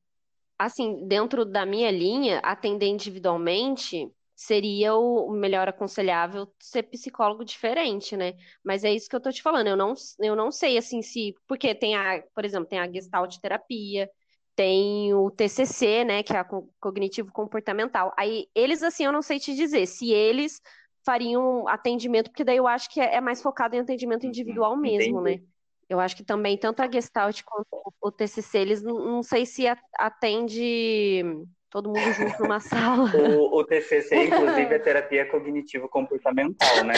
assim, dentro da minha linha, atender individualmente seria o melhor aconselhável ser psicólogo diferente, né? Mas é isso que eu tô te falando. Eu não, eu não sei assim se. Porque tem a, por exemplo, tem a gestalt terapia, tem o TCC, né, que é a cognitivo comportamental. Aí eles assim, eu não sei te dizer se eles fariam atendimento, porque daí eu acho que é, é mais focado em atendimento uhum, individual mesmo, Entendi. né? Eu acho que também tanto a Gestalt quanto o TCC, eles não, não sei se atende todo mundo junto numa sala. O, o TCC, inclusive, é terapia cognitivo-comportamental, né?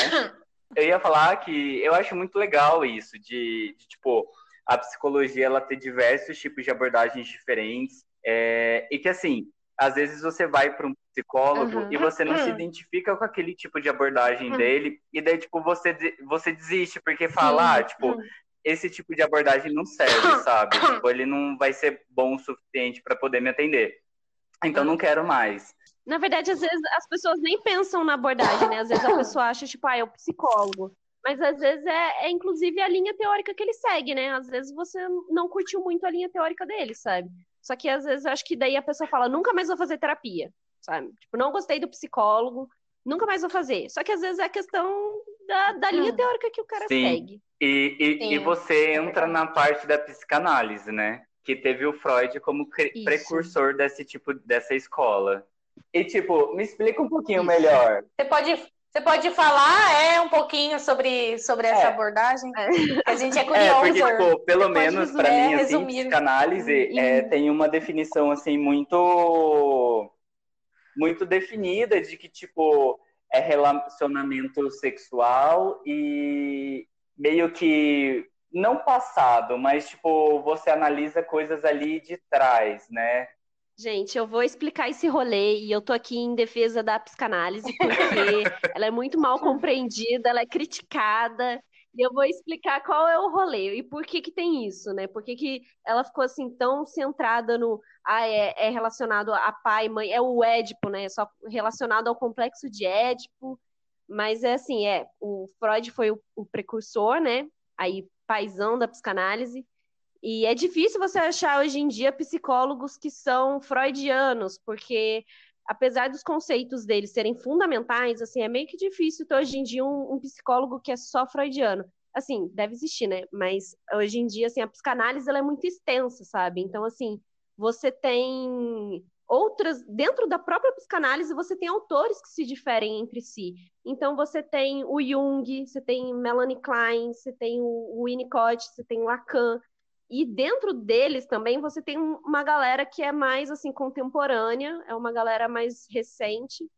Eu ia falar que eu acho muito legal isso, de, de tipo, a psicologia ela ter diversos tipos de abordagens diferentes, é, e que, assim, às vezes você vai para um psicólogo uhum. e você não uhum. se identifica com aquele tipo de abordagem uhum. dele, e daí, tipo, você, você desiste, porque fala, ah, tipo, uhum. esse tipo de abordagem não serve, sabe? tipo, ele não vai ser bom o suficiente para poder me atender. Então não quero mais. Na verdade, às vezes as pessoas nem pensam na abordagem, né? Às vezes a pessoa acha, tipo, ah, é o psicólogo. Mas às vezes é, é, inclusive a linha teórica que ele segue, né? Às vezes você não curtiu muito a linha teórica dele, sabe? Só que às vezes eu acho que daí a pessoa fala, nunca mais vou fazer terapia, sabe? Tipo, não gostei do psicólogo, nunca mais vou fazer. Só que às vezes é questão da, da linha hum. teórica que o cara Sim. segue. E, e, e você entra na parte da psicanálise, né? que teve o Freud como Isso. precursor desse tipo dessa escola. E tipo, me explica um pouquinho Isso. melhor. Você pode você pode falar é um pouquinho sobre, sobre essa é. abordagem? É. A gente é curioso. É, porque, tipo, pelo menos para mim, assim, psicanálise é, tem uma definição, assim, muito muito definida de que, tipo, é relacionamento sexual e meio que não passado, mas tipo, você analisa coisas ali de trás, né? Gente, eu vou explicar esse rolê e eu tô aqui em defesa da psicanálise porque ela é muito mal compreendida, ela é criticada. E eu vou explicar qual é o rolê e por que que tem isso, né? Por que, que ela ficou assim tão centrada no ah, é, é relacionado a pai, mãe, é o Édipo, né? É só relacionado ao complexo de Édipo. Mas é assim, é, o Freud foi o, o precursor, né? Aí paisão da psicanálise. E é difícil você achar hoje em dia psicólogos que são freudianos, porque apesar dos conceitos deles serem fundamentais, assim, é meio que difícil ter hoje em dia um, um, psicólogo que é só freudiano. Assim, deve existir, né? Mas hoje em dia, assim, a psicanálise ela é muito extensa, sabe? Então, assim, você tem outras, dentro da própria psicanálise, você tem autores que se diferem entre si. Então, você tem o Jung, você tem Melanie Klein, você tem o Winnicott, você tem Lacan. E dentro deles também você tem uma galera que é mais assim contemporânea, é uma galera mais recente.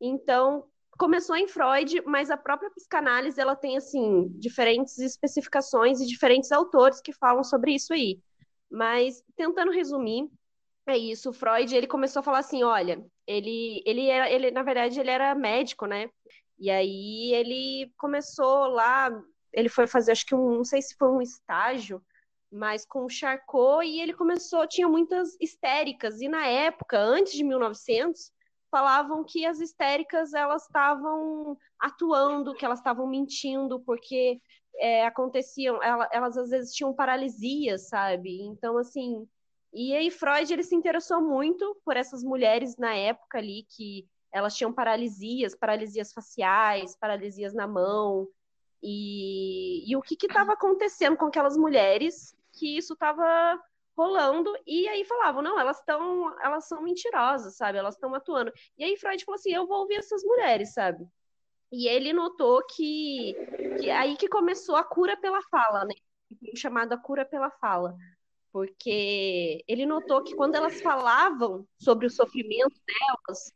Então, começou em Freud, mas a própria psicanálise ela tem assim diferentes especificações e diferentes autores que falam sobre isso aí. Mas tentando resumir, é isso, Freud, ele começou a falar assim, olha, ele, ele, era, ele na verdade, ele era médico, né? E aí ele começou lá, ele foi fazer, acho que um, não sei se foi um estágio, mas com o Charcot, e ele começou, tinha muitas histéricas, e na época, antes de 1900, falavam que as histéricas, elas estavam atuando, que elas estavam mentindo, porque é, aconteciam, elas, elas às vezes tinham paralisia, sabe? Então, assim, e aí Freud ele se interessou muito por essas mulheres na época ali que elas tinham paralisias, paralisias faciais, paralisias na mão. E, e o que estava acontecendo com aquelas mulheres que isso estava rolando e aí falavam, não, elas estão, elas são mentirosas, sabe? Elas estão atuando. E aí Freud falou assim, eu vou ouvir essas mulheres, sabe? E ele notou que, que aí que começou a cura pela fala, né? Chamada cura pela fala porque ele notou que quando elas falavam sobre o sofrimento delas,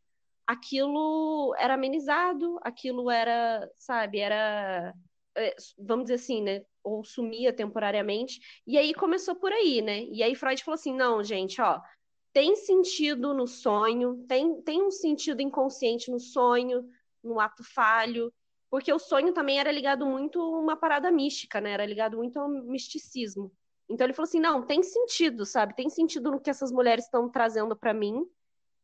aquilo era amenizado, aquilo era, sabe, era, é, vamos dizer assim, né, ou sumia temporariamente, e aí começou por aí, né, e aí Freud falou assim, não, gente, ó, tem sentido no sonho, tem, tem um sentido inconsciente no sonho, no ato falho, porque o sonho também era ligado muito a uma parada mística, né? Era ligado muito ao misticismo. Então ele falou assim: não, tem sentido, sabe? Tem sentido no que essas mulheres estão trazendo para mim.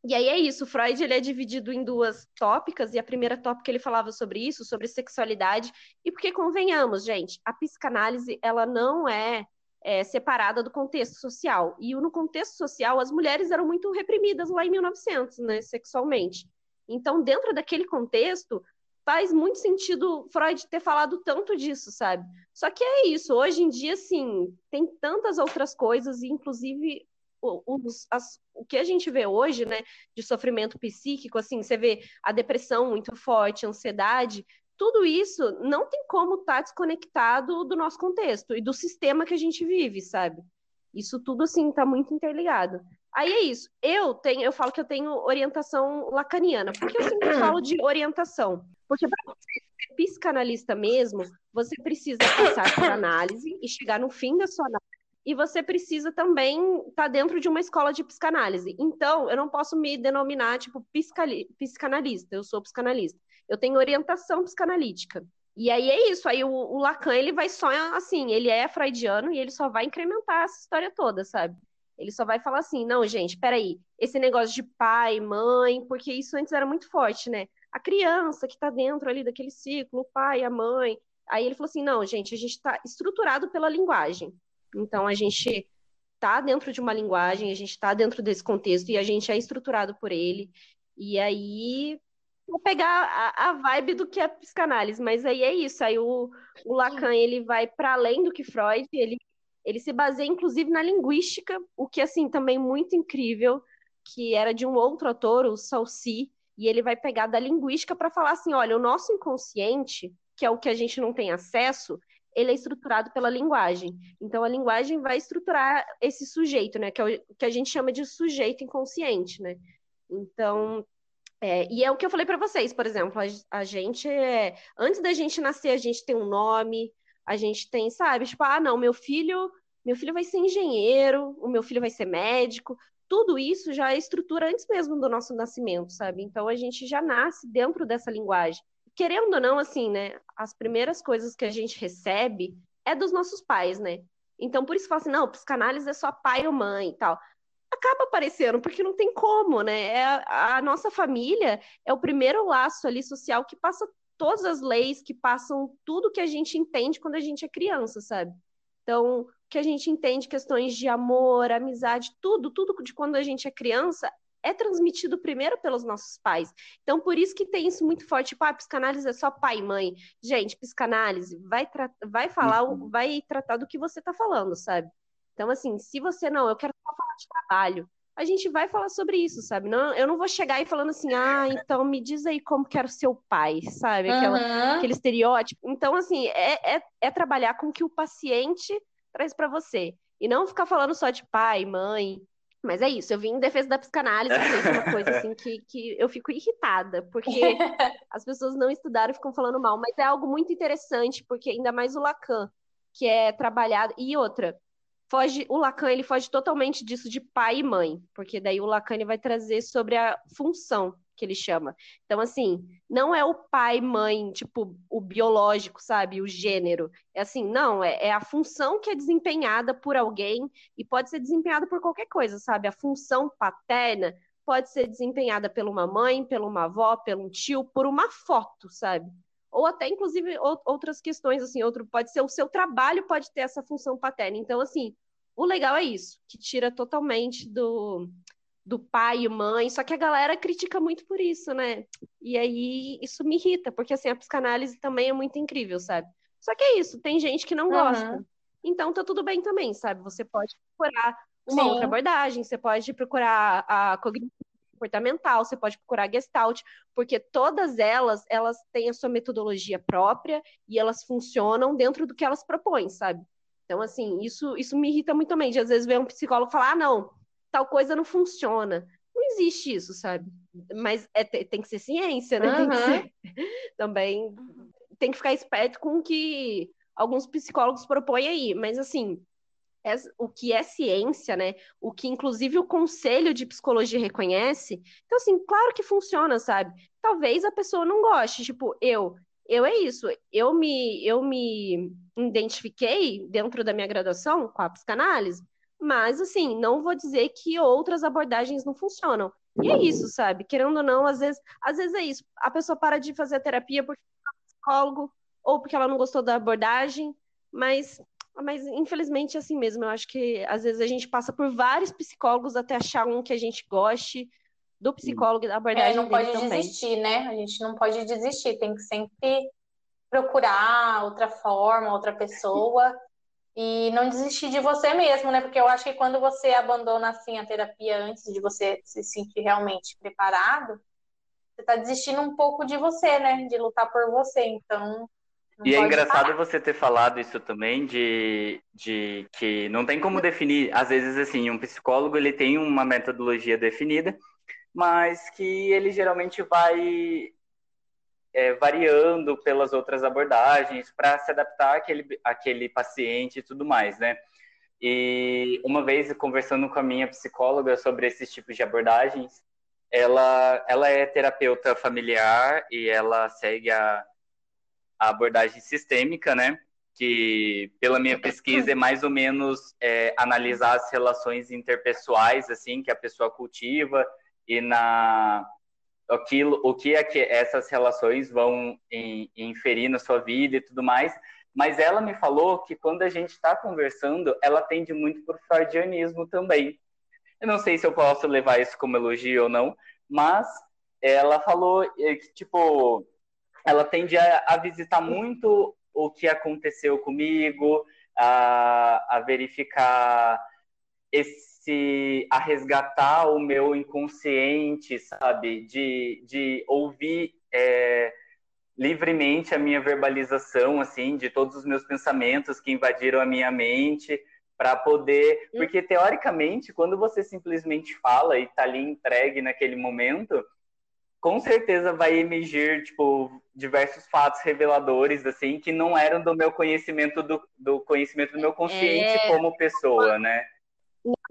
E aí é isso, Freud ele é dividido em duas tópicas, e a primeira tópica ele falava sobre isso, sobre sexualidade, e porque convenhamos, gente, a psicanálise ela não é, é separada do contexto social. E no contexto social, as mulheres eram muito reprimidas lá em 1900, né, sexualmente. Então, dentro daquele contexto, faz muito sentido Freud ter falado tanto disso, sabe? Só que é isso, hoje em dia, sim, tem tantas outras coisas, inclusive os, as, o que a gente vê hoje, né, de sofrimento psíquico, assim, você vê a depressão muito forte, a ansiedade, tudo isso não tem como estar tá desconectado do nosso contexto e do sistema que a gente vive, sabe? Isso tudo, assim, está muito interligado. Aí é isso. Eu tenho, eu falo que eu tenho orientação lacaniana. Por que eu sempre falo de orientação? Porque para você ser psicanalista mesmo, você precisa passar por análise e chegar no fim da sua análise. E você precisa também estar tá dentro de uma escola de psicanálise. Então, eu não posso me denominar, tipo, psicanalista. Eu sou psicanalista. Eu tenho orientação psicanalítica. E aí é isso. Aí o, o Lacan, ele vai só, assim, ele é freudiano e ele só vai incrementar essa história toda, sabe? Ele só vai falar assim: não, gente, peraí, esse negócio de pai, mãe, porque isso antes era muito forte, né? A criança que está dentro ali daquele ciclo, o pai, a mãe. Aí ele falou assim: não, gente, a gente está estruturado pela linguagem. Então a gente está dentro de uma linguagem, a gente está dentro desse contexto e a gente é estruturado por ele. E aí vou pegar a, a, vibe do que é psicanálise, mas aí é isso. Aí o, o Lacan ele vai para além do que Freud, ele ele se baseia, inclusive, na linguística, o que, assim, também muito incrível, que era de um outro autor, o Salsi, e ele vai pegar da linguística para falar assim, olha, o nosso inconsciente, que é o que a gente não tem acesso, ele é estruturado pela linguagem. Então, a linguagem vai estruturar esse sujeito, né, que é o que a gente chama de sujeito inconsciente, né? Então, é, e é o que eu falei para vocês, por exemplo, a, a gente, é, antes da gente nascer, a gente tem um nome, a gente tem, sabe, tipo, ah, não, meu filho, meu filho vai ser engenheiro, o meu filho vai ser médico. Tudo isso já é estrutura antes mesmo do nosso nascimento, sabe? Então a gente já nasce dentro dessa linguagem. Querendo ou não, assim, né? As primeiras coisas que a gente recebe é dos nossos pais, né? Então por isso fala assim, não, psicanálise é só pai ou mãe e tal acaba aparecendo, porque não tem como, né? É a, a, nossa família é o primeiro laço ali social que passa todas as leis que passam tudo que a gente entende quando a gente é criança, sabe? Então, que a gente entende questões de amor, amizade, tudo, tudo de quando a gente é criança é transmitido primeiro pelos nossos pais. Então, por isso que tem isso muito forte, tipo, ah, psicanálise é só pai e mãe. Gente, psicanálise vai, vai falar, uhum. vai tratar do que você está falando, sabe? Então, assim, se você não, eu quero falar de trabalho, a gente vai falar sobre isso, sabe? Não, eu não vou chegar e falando assim, ah, então me diz aí como que era o seu pai, sabe? Aquela, uhum. Aquele estereótipo. Então, assim, é, é, é trabalhar com o que o paciente traz para você. E não ficar falando só de pai, mãe. Mas é isso, eu vim em defesa da psicanálise, é uma coisa assim que, que eu fico irritada, porque as pessoas não estudaram e ficam falando mal. Mas é algo muito interessante, porque ainda mais o Lacan, que é trabalhado. E outra, foge, o Lacan ele foge totalmente disso de pai e mãe, porque daí o Lacan ele vai trazer sobre a função que ele chama. Então, assim, não é o pai, mãe, tipo, o biológico, sabe? O gênero. É assim, não, é, é, a função que é desempenhada por alguém e pode ser desempenhada por qualquer coisa, sabe? A função paterna pode ser desempenhada por uma mãe, por uma avó, por um tio, por uma foto, sabe? ou até inclusive outras questões assim, outro pode ser o seu trabalho pode ter essa função paterna. Então assim, o legal é isso, que tira totalmente do do pai e mãe, só que a galera critica muito por isso, né? E aí isso me irrita, porque assim, a psicanálise também é muito incrível, sabe? Só que é isso, tem gente que não uhum. gosta. Então tá tudo bem também, sabe? Você pode procurar uma Sim. outra abordagem, você pode procurar a cognição comportamental, você pode procurar Gestalt, porque todas elas, elas têm a sua metodologia própria e elas funcionam dentro do que elas propõem, sabe? Então, assim, isso, isso me irrita muito também, de às vezes ver um psicólogo falar, ah, não, tal coisa não funciona. Não existe isso, sabe? Mas é, tem que ser ciência, né? Uhum. Tem ser... também tem que ficar esperto com o que alguns psicólogos propõem aí. Mas, assim, é, o que é ciência, né? O que inclusive o Conselho de Psicologia reconhece. Então, assim, claro que funciona, sabe? Talvez a pessoa não goste, tipo, eu, eu é isso, eu me, eu me identifiquei dentro da minha graduação com a psicanálise, mas assim, não vou dizer que outras abordagens não funcionam. E é isso, sabe? Querendo ou não, às vezes, às vezes é isso. A pessoa para de fazer a terapia porque é psicólogo ou porque ela não gostou da abordagem, mas mas infelizmente é assim mesmo. Eu acho que às vezes a gente passa por vários psicólogos até achar um que a gente goste do psicólogo e da abordagem é, não pode também. desistir, né? A gente não pode desistir, tem que sempre procurar outra forma, outra pessoa e não desistir de você mesmo, né? Porque eu acho que quando você abandona assim a terapia antes de você se sentir realmente preparado, você está desistindo um pouco de você, né? De lutar por você. Então, e é engraçado parar. você ter falado isso também, de, de que não tem como definir, às vezes, assim, um psicólogo ele tem uma metodologia definida, mas que ele geralmente vai é, variando pelas outras abordagens para se adaptar àquele, àquele paciente e tudo mais, né? E uma vez, conversando com a minha psicóloga sobre esses tipos de abordagens, ela, ela é terapeuta familiar e ela segue a a abordagem sistêmica, né? Que, pela minha pesquisa, é mais ou menos é, analisar as relações interpessoais, assim, que a pessoa cultiva e na aquilo, o que é que essas relações vão em, inferir na sua vida e tudo mais. Mas ela me falou que quando a gente está conversando, ela tende muito por freudianismo também. Eu não sei se eu posso levar isso como elogio ou não, mas ela falou é, que, tipo, ela tende a, a visitar muito o que aconteceu comigo, a, a verificar esse a resgatar o meu inconsciente, sabe? De, de ouvir é, livremente a minha verbalização, assim, de todos os meus pensamentos que invadiram a minha mente, para poder. Porque, teoricamente, quando você simplesmente fala e está ali entregue naquele momento, com certeza vai emergir, tipo, diversos fatos reveladores, assim, que não eram do meu conhecimento, do, do conhecimento do meu consciente é... como pessoa, né?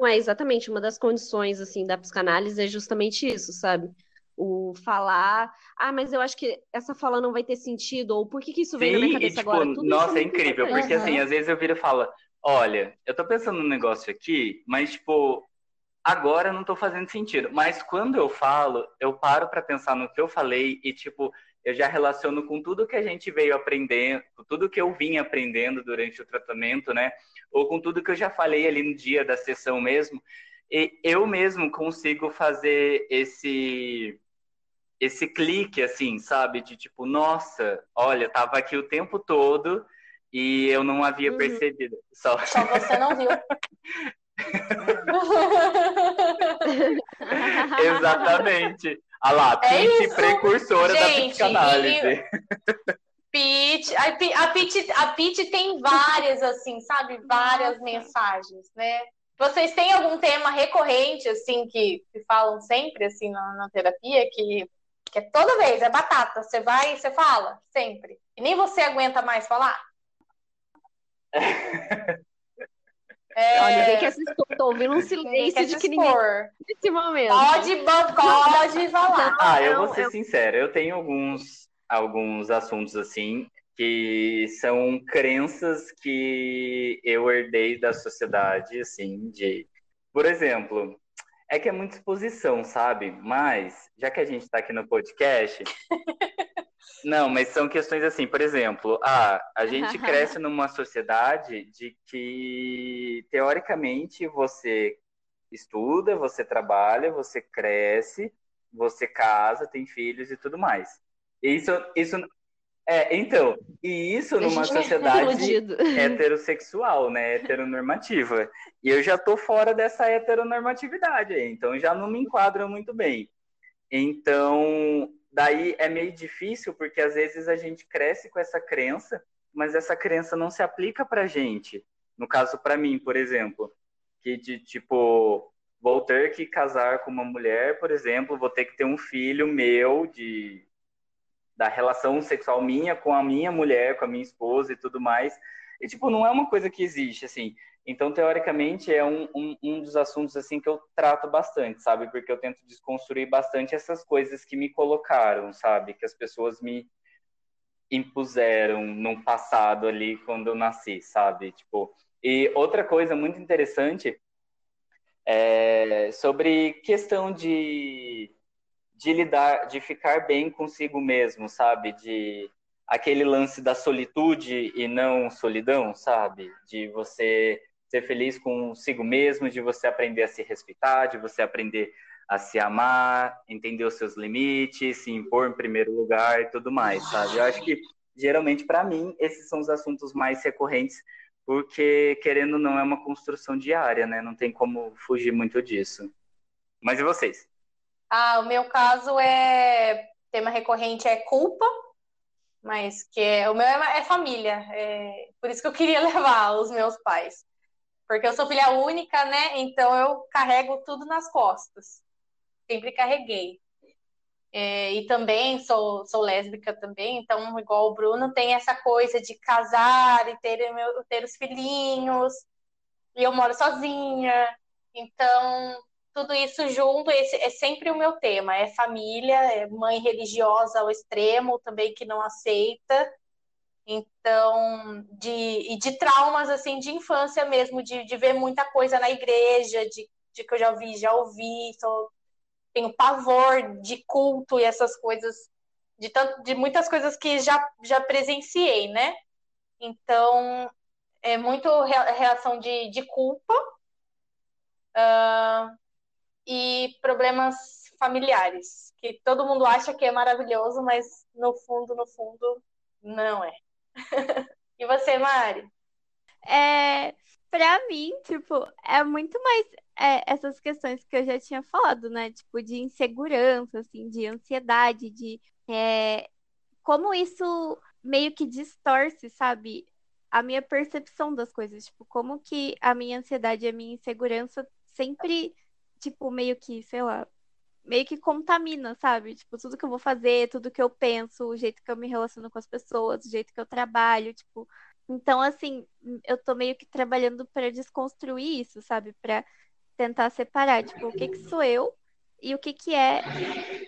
Não, é exatamente, uma das condições, assim, da psicanálise é justamente isso, sabe? O falar, ah, mas eu acho que essa fala não vai ter sentido, ou por que, que isso vem Sim, na minha cabeça e, tipo, agora? Tudo nossa, é, é incrível, porque, uhum. assim, às vezes eu viro e falo, olha, eu tô pensando num negócio aqui, mas, tipo, agora não estou fazendo sentido. Mas quando eu falo, eu paro para pensar no que eu falei e, tipo, eu já relaciono com tudo que a gente veio aprendendo, com tudo que eu vim aprendendo durante o tratamento, né? Ou com tudo que eu já falei ali no dia da sessão mesmo. E eu mesmo consigo fazer esse esse clique assim, sabe? De tipo, nossa, olha, tava aqui o tempo todo e eu não havia uhum. percebido. Só... Só você não viu. Exatamente. A lá, Pete é precursora Gente, da psicanálise. Pete, a, Pete, a Pete tem várias, assim, sabe? Várias Nossa. mensagens, né? Vocês têm algum tema recorrente, assim, que, que falam sempre, assim, na, na terapia, que, que é toda vez, é batata. Você vai e você fala, sempre. E nem você aguenta mais falar? É... Ó, ninguém quer se expor. Tô ouvindo um silêncio de que ninguém nesse momento. Pode, pode falar. Ah, eu vou ser sincero. Eu tenho alguns, alguns assuntos assim que são crenças que eu herdei da sociedade, assim, de... Por exemplo, é que é muita exposição, sabe? Mas, já que a gente está aqui no podcast, Não, mas são questões assim, por exemplo, ah, a gente cresce numa sociedade de que, teoricamente, você estuda, você trabalha, você cresce, você casa, tem filhos e tudo mais. Isso, isso é, então, e isso numa sociedade heterossexual, né, heteronormativa. E eu já tô fora dessa heteronormatividade aí, então já não me enquadro muito bem. Então, daí é meio difícil porque às vezes a gente cresce com essa crença, mas essa crença não se aplica para gente. No caso, para mim, por exemplo, que de tipo vou ter que casar com uma mulher, por exemplo, vou ter que ter um filho meu de da relação sexual minha com a minha mulher, com a minha esposa e tudo mais. E tipo, não é uma coisa que existe assim. Então, teoricamente, é um, um, um, dos assuntos assim que eu trato bastante, sabe? Porque eu tento desconstruir bastante essas coisas que me colocaram, sabe? Que as pessoas me impuseram no passado ali quando eu nasci, sabe? Tipo, e outra coisa muito interessante é sobre questão de, de lidar, de ficar bem consigo mesmo, sabe? De aquele lance da solitude e não solidão, sabe? De você ser feliz consigo mesmo, de você aprender a se respeitar, de você aprender a se amar, entender os seus limites, se impor em primeiro lugar e tudo mais, sabe? Eu acho que geralmente para mim esses são os assuntos mais recorrentes, porque querendo ou não é uma construção diária, né? Não tem como fugir muito disso. Mas e vocês? Ah, o meu caso é tema recorrente é culpa, mas que é, o meu é, é família, é, por isso que eu queria levar os meus pais porque eu sou filha única, né? Então eu carrego tudo nas costas. Sempre carreguei. É, e também sou, sou lésbica também, então, igual o Bruno, tem essa coisa de casar e ter, meu, ter os filhinhos, e eu moro sozinha, então tudo isso junto esse, é sempre o meu tema, é família, é mãe religiosa ao extremo também que não aceita, então, de, e de traumas, assim, de infância mesmo, de, de ver muita coisa na igreja, de, de que eu já vi, já ouvi, sou, tenho pavor de culto e essas coisas, de, tanto, de muitas coisas que já, já presenciei, né? Então, é muito reação de, de culpa uh, e problemas familiares, que todo mundo acha que é maravilhoso, mas no fundo, no fundo, não é. e você, Mari? É, pra mim, tipo, é muito mais é, essas questões que eu já tinha falado, né? Tipo, de insegurança, assim, de ansiedade, de é, como isso meio que distorce, sabe? A minha percepção das coisas, tipo, como que a minha ansiedade e a minha insegurança sempre, tipo, meio que, sei lá, meio que contamina, sabe? Tipo, tudo que eu vou fazer, tudo que eu penso, o jeito que eu me relaciono com as pessoas, o jeito que eu trabalho, tipo. Então, assim, eu tô meio que trabalhando para desconstruir isso, sabe? Para tentar separar, tipo, o que que sou eu e o que que é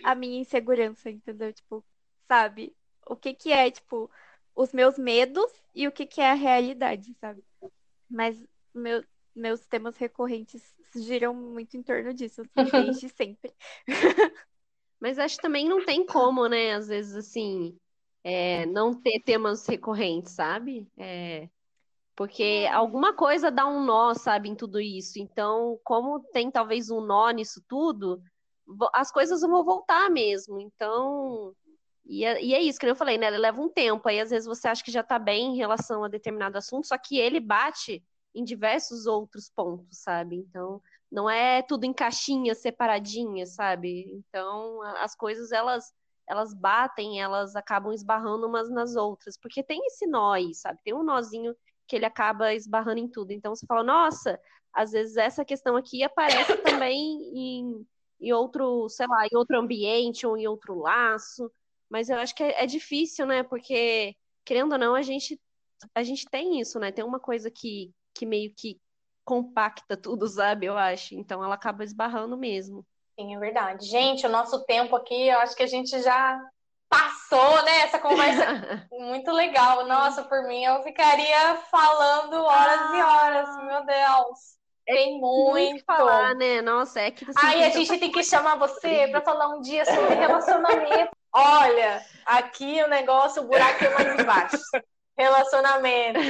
a minha insegurança, entendeu? Tipo, sabe? O que que é, tipo, os meus medos e o que que é a realidade, sabe? Mas meu, meus temas recorrentes giram muito em torno disso, assim, desde sempre. Mas acho que também não tem como, né? Às vezes, assim, é, não ter temas recorrentes, sabe? É, porque alguma coisa dá um nó, sabe, em tudo isso. Então, como tem talvez um nó nisso tudo, as coisas vão voltar mesmo. Então, e é, e é isso que eu falei, né? Ele leva um tempo. Aí, às vezes, você acha que já tá bem em relação a determinado assunto, só que ele bate em diversos outros pontos, sabe? Então, não é tudo em caixinhas separadinhas, sabe? Então, as coisas elas elas batem, elas acabam esbarrando umas nas outras, porque tem esse nó aí, sabe? Tem um nozinho que ele acaba esbarrando em tudo. Então você fala, nossa, às vezes essa questão aqui aparece também em, em outro, sei lá, em outro ambiente ou em outro laço. Mas eu acho que é, é difícil, né? Porque, querendo ou não, a gente, a gente tem isso, né? Tem uma coisa que, que meio que compacta tudo, sabe? Eu acho. Então ela acaba esbarrando mesmo. Sim, é verdade. Gente, o nosso tempo aqui, eu acho que a gente já passou, né? Essa conversa muito legal. Nossa, por mim, eu ficaria falando horas ah. e horas, meu Deus. É tem muito. falar, né? Nossa, é que você. Aí a gente tem que chamar você para falar um dia sobre relacionamento. Olha, aqui o negócio, o buraco é mais embaixo. Relacionamento.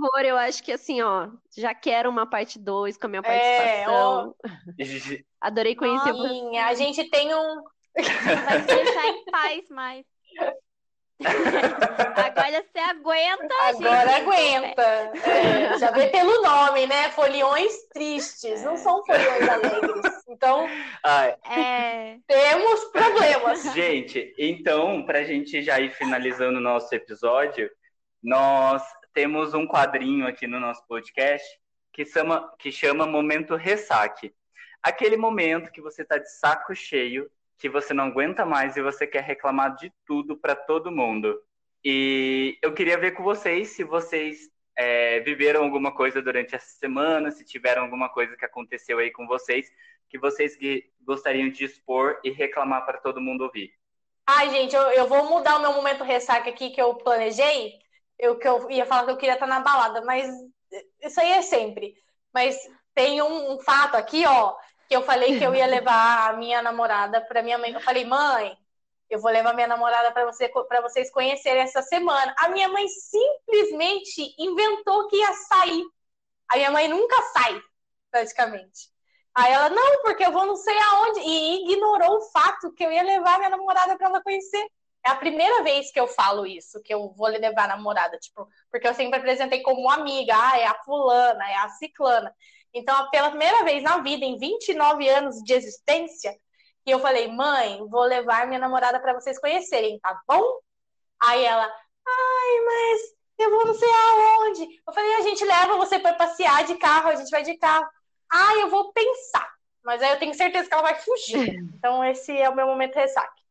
Favor, eu acho que assim, ó, já quero uma parte 2 com a minha participação. É, ó... Adorei conhecer você. A gente tem um. Vai deixar em paz mais. Agora você aguenta. Agora gente. aguenta. É, já vê pelo nome, né? Foliões tristes, não são foliões alegres. Então, é... temos problemas. Gente, então, para a gente já ir finalizando o nosso episódio, nós temos um quadrinho aqui no nosso podcast que chama, que chama Momento Ressaque. Aquele momento que você está de saco cheio, que você não aguenta mais e você quer reclamar de tudo para todo mundo. E eu queria ver com vocês se vocês é, viveram alguma coisa durante essa semana, se tiveram alguma coisa que aconteceu aí com vocês, que vocês gostariam de expor e reclamar para todo mundo ouvir. Ai, gente, eu, eu vou mudar o meu momento ressaca aqui que eu planejei. Eu, que eu ia falar que eu queria estar na balada, mas isso aí é sempre. Mas tem um, um fato aqui, ó, que eu falei que eu ia levar a minha namorada para minha mãe. Eu falei, mãe, eu vou levar minha namorada para você, para vocês conhecerem essa semana. A minha mãe simplesmente inventou que ia sair. A minha mãe nunca sai, praticamente. Aí ela, não, porque eu vou não sei aonde. E ignorou o fato que eu ia levar minha namorada para ela conhecer. É a primeira vez que eu falo isso, que eu vou levar a namorada, tipo, porque eu sempre apresentei como amiga, ah, é a fulana, é a ciclana. Então, pela primeira vez na vida, em 29 anos de existência, que eu falei, mãe, vou levar minha namorada para vocês conhecerem, tá bom? Aí ela, ai, mas eu vou não sei aonde. Eu falei, a gente leva você para passear de carro, a gente vai de carro. Ah, eu vou pensar. Mas aí eu tenho certeza que ela vai fugir. Então, esse é o meu momento ressaque.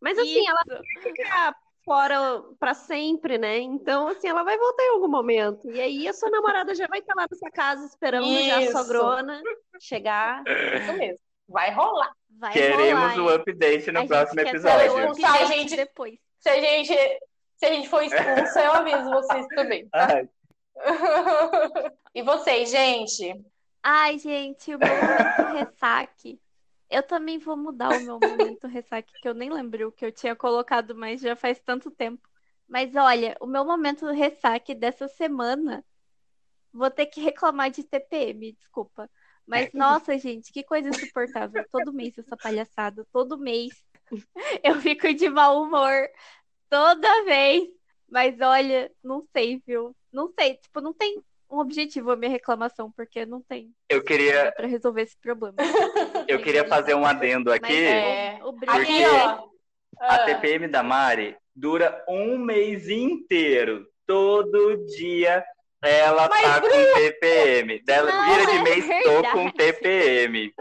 Mas assim, Isso. ela fica fora para sempre, né? Então, assim, ela vai voltar em algum momento. E aí a sua namorada já vai estar lá na sua casa esperando Isso. já a sogrona chegar. Isso mesmo. Vai rolar. Vai Queremos rolar, o update no próximo episódio. Se a gente depois. Se a gente, se a gente for expulsa, eu aviso vocês também. Tá? e vocês, gente? Ai, gente, o meu momento ressaque. Eu também vou mudar o meu momento ressaque, que eu nem lembro o que eu tinha colocado, mas já faz tanto tempo. Mas olha, o meu momento ressaque dessa semana, vou ter que reclamar de TPM, desculpa. Mas, nossa, gente, que coisa insuportável. Todo mês essa palhaçada, todo mês eu fico de mau humor, toda vez. Mas olha, não sei, viu? Não sei, tipo, não tem um objetivo a minha reclamação, porque não tem. Eu queria. para resolver esse problema. Eu queria fazer um adendo aqui. Mas, é... Porque aqui, ó. a ah. TPM da Mari dura um mês inteiro. Todo dia ela Mas, tá Bruno... com TPM. Dela não, vira de é mês, é tô com TPM.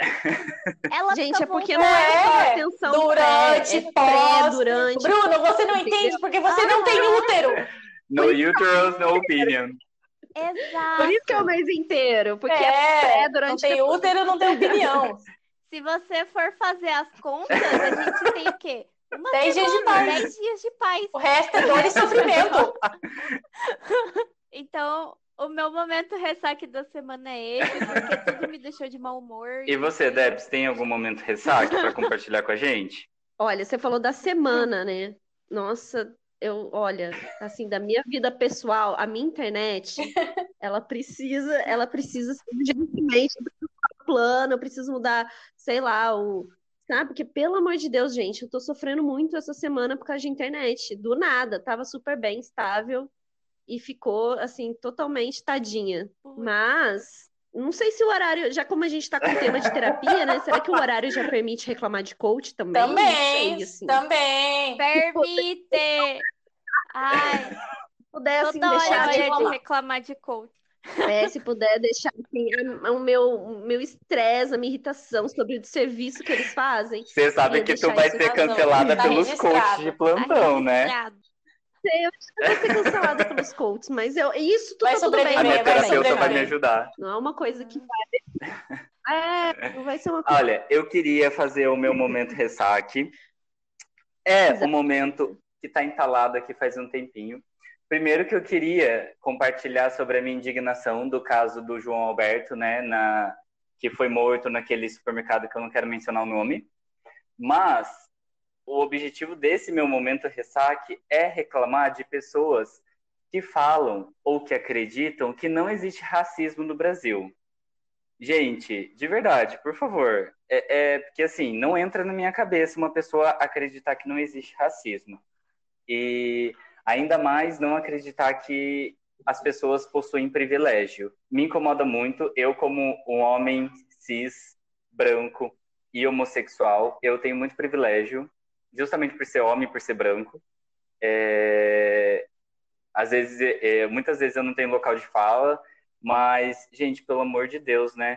Ela Gente, é porque não é atenção durante, é pré, durante. Bruno, você não entende porque você ah, não tem útero. No uterus, no opinion. Exato. Por isso que é o mês inteiro, porque é, é durante. Não tem útero, não tem opinião. Se você for fazer as contas, a gente tem o quê? Uma 10 dias de paz. 10 dias de paz. O resto é dor e sofrimento. Então, o meu momento ressaque da semana é esse, porque tudo me deixou de mau humor. E você, Debs, tem algum momento ressaque para compartilhar com a gente? Olha, você falou da semana, né? Nossa, eu, olha, assim, da minha vida pessoal, a minha internet, ela precisa, ela precisa urgentemente o plano, eu preciso mudar, sei lá, o sabe? Porque pelo amor de Deus, gente, eu tô sofrendo muito essa semana por causa de internet, do nada, tava super bem, estável, e ficou assim totalmente tadinha. Mas não sei se o horário, já como a gente está com tema de terapia, né? Será que o horário já permite reclamar de coach também? Também, sei, assim. também. Permite. Ai, se puder assim, deixar de reclamar. de reclamar de coach. É, se puder deixar assim, o meu meu estresse, a minha irritação sobre o serviço que eles fazem. Você sabe que tu vai ser cancelada tá pelos coaches de plantão, tá né? Sei, eu vou ser cancelada pelos coaches, mas eu, isso tudo, vai tudo bem. A minha terapeuta vai me ajudar. Não é uma coisa que vai. É, não vai ser uma coisa. Olha, eu queria fazer o meu momento ressaque. É o um momento que está entalado aqui faz um tempinho. Primeiro que eu queria compartilhar sobre a minha indignação do caso do João Alberto, né, na, que foi morto naquele supermercado que eu não quero mencionar o nome. Mas o objetivo desse meu momento ressaque é reclamar de pessoas que falam ou que acreditam que não existe racismo no Brasil. Gente, de verdade, por favor, é, é porque assim, não entra na minha cabeça uma pessoa acreditar que não existe racismo. E ainda mais não acreditar que as pessoas possuem privilégio. Me incomoda muito, eu como um homem cis, branco e homossexual, eu tenho muito privilégio justamente por ser homem, por ser branco. É, às vezes, é, muitas vezes eu não tenho local de fala, mas, gente, pelo amor de Deus, né?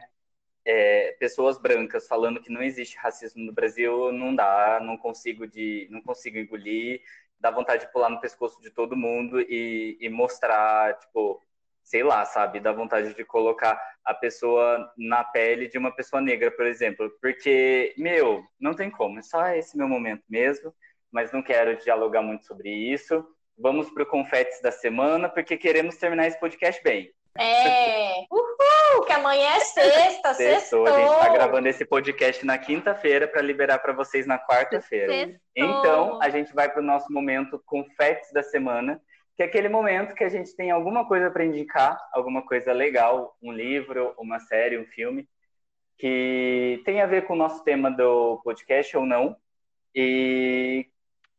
É, pessoas brancas falando que não existe racismo no Brasil não dá, não consigo de, não consigo engolir. dá vontade de pular no pescoço de todo mundo e, e mostrar, tipo, sei lá, sabe, dá vontade de colocar a pessoa na pele de uma pessoa negra, por exemplo, porque, meu, não tem como, é só esse meu momento mesmo, mas não quero dialogar muito sobre isso. Vamos para o confetes da semana, porque queremos terminar esse podcast bem. É, uhul, que amanhã é sexta, sextou. A gente está gravando esse podcast na quinta-feira para liberar para vocês na quarta-feira. Então, a gente vai para o nosso momento confetes da semana, que é aquele momento que a gente tem alguma coisa para indicar, alguma coisa legal, um livro, uma série, um filme, que tem a ver com o nosso tema do podcast ou não, e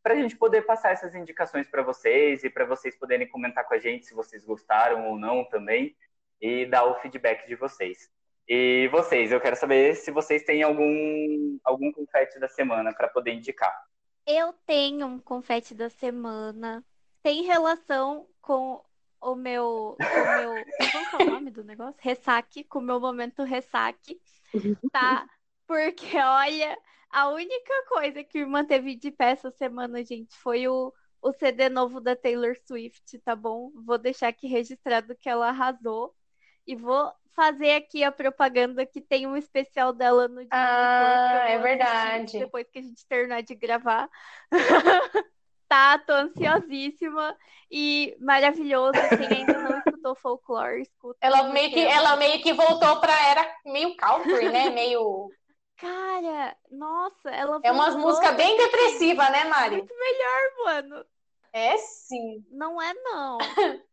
para a gente poder passar essas indicações para vocês e para vocês poderem comentar com a gente se vocês gostaram ou não também e dar o feedback de vocês. E vocês, eu quero saber se vocês têm algum algum confete da semana para poder indicar. Eu tenho um confete da semana tem relação com o meu. O meu qual é o nome do negócio? Ressaque, com o meu momento ressaque, tá? Porque, olha, a única coisa que me manteve de pé essa semana, gente, foi o, o CD novo da Taylor Swift, tá bom? Vou deixar aqui registrado que ela arrasou. E vou fazer aqui a propaganda que tem um especial dela no dia. Ah, é verdade. Depois que a gente terminar de gravar. tá, tô ansiosíssima e maravilhoso. Quem ainda não escutou folclore, escuta. Ela meio que, ela meio que voltou pra era meio country, né? Meio. Cara, nossa, ela É umas músicas bem depressivas, né, Mari? Muito melhor, mano. É sim. Não é, não.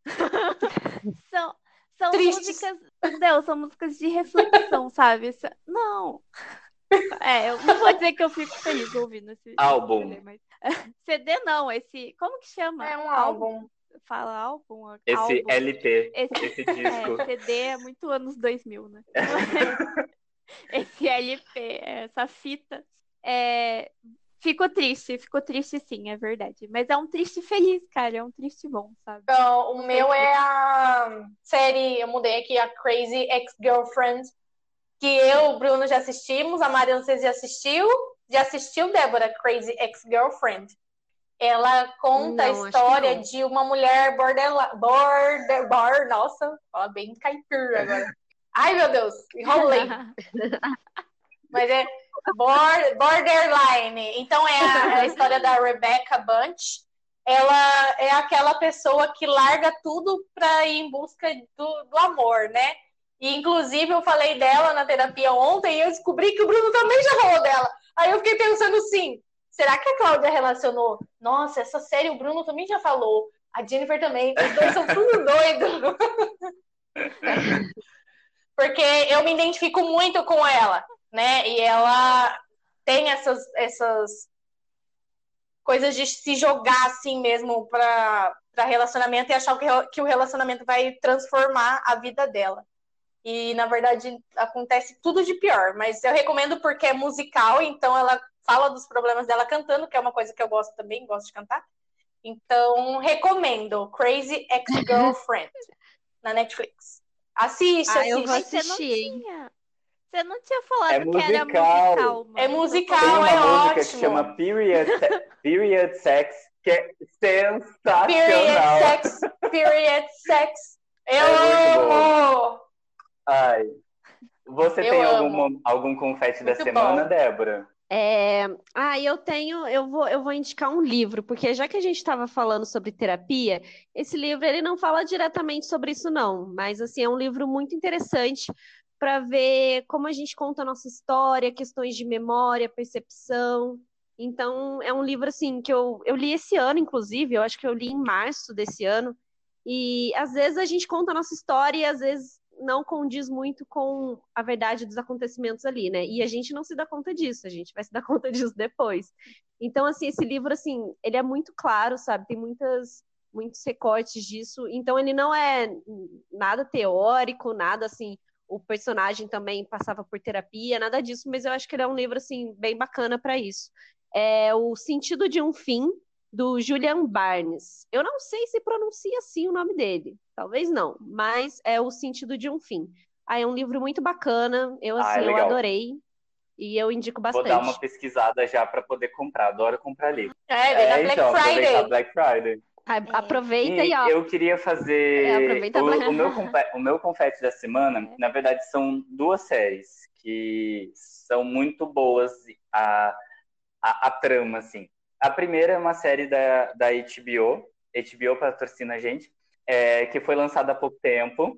são são músicas. Deus, são músicas de reflexão, sabe? Não. É, eu não vou dizer que eu fico feliz ouvindo esse álbum. Mas... CD não, esse. Como que chama? É um álbum. Fala álbum? Esse álbum. LP. Esse, esse disco. É, CD é muito anos 2000, né? esse LP, essa fita. É... Fico triste, fico triste sim, é verdade. Mas é um triste feliz, cara, é um triste bom, sabe? Então, o meu é a série, eu mudei aqui, a Crazy Ex-Girlfriend, que eu, o Bruno, já assistimos, a Maria, não sei se já assistiu. Já assistiu, Débora, Crazy Ex-Girlfriend? Ela conta não, a história de uma mulher border, border, border nossa, fala bem caipira agora. Ai, meu Deus, enrolei. Mas é borderline. Então é a, a história da Rebecca Bunch. Ela é aquela pessoa que larga tudo para ir em busca do, do amor, né? E, inclusive, eu falei dela na terapia ontem e eu descobri que o Bruno também já falou dela. Aí eu fiquei pensando assim: será que a Cláudia relacionou? Nossa, essa série o Bruno também já falou. A Jennifer também. Os dois são tudo doido. Porque eu me identifico muito com ela, né? E ela tem essas, essas coisas de se jogar assim mesmo para relacionamento e achar que, que o relacionamento vai transformar a vida dela. E na verdade acontece tudo de pior, mas eu recomendo porque é musical, então ela fala dos problemas dela cantando, que é uma coisa que eu gosto também, gosto de cantar. Então, recomendo Crazy Ex-Girlfriend na Netflix. Assiste, ah, assiste. Eu vou assistir. Você não tinha, você não tinha falado é que musical. era musical. Mano. É musical, Tem uma é música ótimo. que chama Period, Period Sex, que é sensacional. Period Sex, Period Sex. Eu É amo! Ai. Você Eu tem amo. algum, algum confete da Muito semana, bom. Débora? É... Ah, eu tenho, eu vou, eu vou indicar um livro, porque já que a gente estava falando sobre terapia, esse livro ele não fala diretamente sobre isso, não, mas assim, é um livro muito interessante para ver como a gente conta a nossa história, questões de memória, percepção. Então, é um livro assim que eu, eu li esse ano, inclusive, eu acho que eu li em março desse ano. E às vezes a gente conta a nossa história e às vezes não condiz muito com a verdade dos acontecimentos ali, né? E a gente não se dá conta disso, a gente vai se dar conta disso depois. Então, assim, esse livro, assim, ele é muito claro, sabe? Tem muitas, muitos recortes disso. Então, ele não é nada teórico, nada assim. O personagem também passava por terapia, nada disso, mas eu acho que ele é um livro, assim, bem bacana para isso. É O Sentido de um Fim, do Julian Barnes. Eu não sei se pronuncia assim o nome dele, talvez não, mas é O Sentido de um Fim. Ah, é um livro muito bacana, eu Ah, assim, é eu legal. adorei. E eu indico bastante. Vou dar uma pesquisada já para poder comprar. Adoro comprar livro. É, vem na Black então, aproveitar Friday. Black Friday. A- Aproveita e, ó. eu queria fazer É, o, pra- o meu o meu confete da semana. Na verdade, são duas séries que são muito boas a, a, a trama, assim. A primeira é uma série da, da HBO, HBO patrocina a gente, é, que foi lançada há pouco tempo,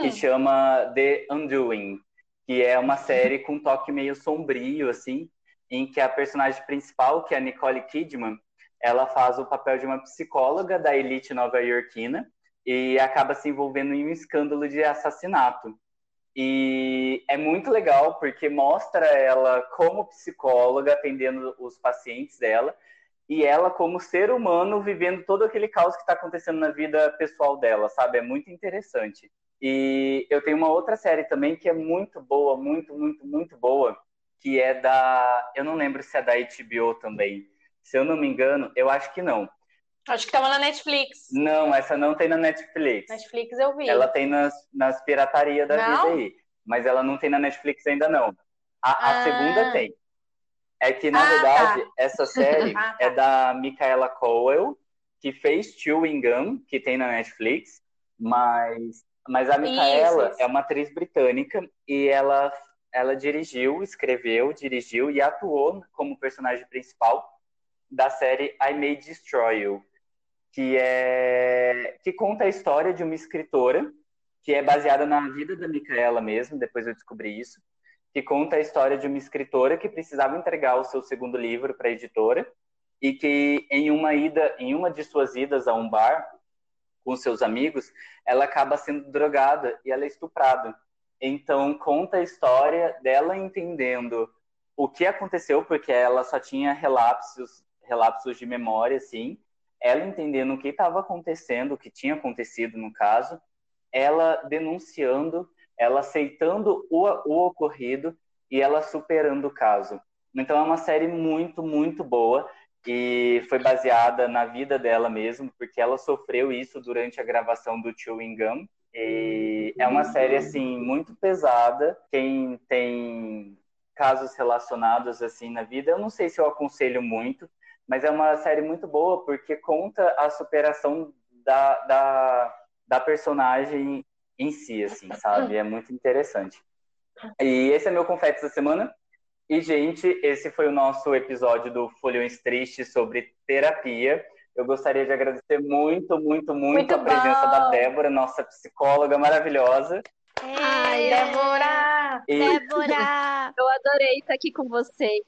que chama The Undoing, que é uma série com um toque meio sombrio, assim, em que a personagem principal, que é a Nicole Kidman, ela faz o papel de uma psicóloga da elite nova-iorquina e acaba se envolvendo em um escândalo de assassinato. E é muito legal porque mostra ela como psicóloga atendendo os pacientes dela e ela como ser humano vivendo todo aquele caos que está acontecendo na vida pessoal dela, sabe? É muito interessante. E eu tenho uma outra série também que é muito boa, muito, muito, muito boa, que é da. Eu não lembro se é da HBO também. Se eu não me engano, eu acho que não. Acho que tava na Netflix. Não, essa não tem na Netflix. Netflix eu vi. Ela tem nas, nas piratarias da Não? vida aí. Mas ela não tem na Netflix ainda não. A, a Ah. segunda tem. É que, na Ah, verdade, tá. essa série Ah, tá. é da Micaela Cowell, que fez Chewing Gum, que tem na Netflix. Mas, mas a Micaela Isso, isso. é uma atriz britânica e ela, ela dirigiu, escreveu, dirigiu e atuou como personagem principal da série I May Destroy You, que é que conta a história de uma escritora que é baseada na vida da Micaela mesmo, depois eu descobri isso, que conta a história de uma escritora que precisava entregar o seu segundo livro para a editora e que em uma ida, em uma de suas idas a um bar com seus amigos, ela acaba sendo drogada e ela é estuprada. Então conta a história dela entendendo o que aconteceu, porque ela só tinha relapsos, relapsos de memória, assim, ela entendendo o que estava acontecendo, o que tinha acontecido no caso, ela denunciando, ela aceitando o, o ocorrido e ela superando o caso. Então é uma série muito, muito boa e foi baseada na vida dela mesmo, porque ela sofreu isso durante a gravação do Chewing Gum. E é uma série assim muito pesada. Quem tem casos relacionados assim na vida, eu não sei se eu aconselho muito, mas é uma série muito boa porque conta a superação da, da, da personagem em si, assim, sabe? É muito interessante. E esse é meu confete da semana. E, gente, esse foi o nosso episódio do Folhões Tristes sobre terapia. Eu gostaria de agradecer muito, muito, muito, Muito a presença bom. da Débora, nossa psicóloga maravilhosa. Ai, É, Débora! E Débora! Eu adorei estar aqui com vocês.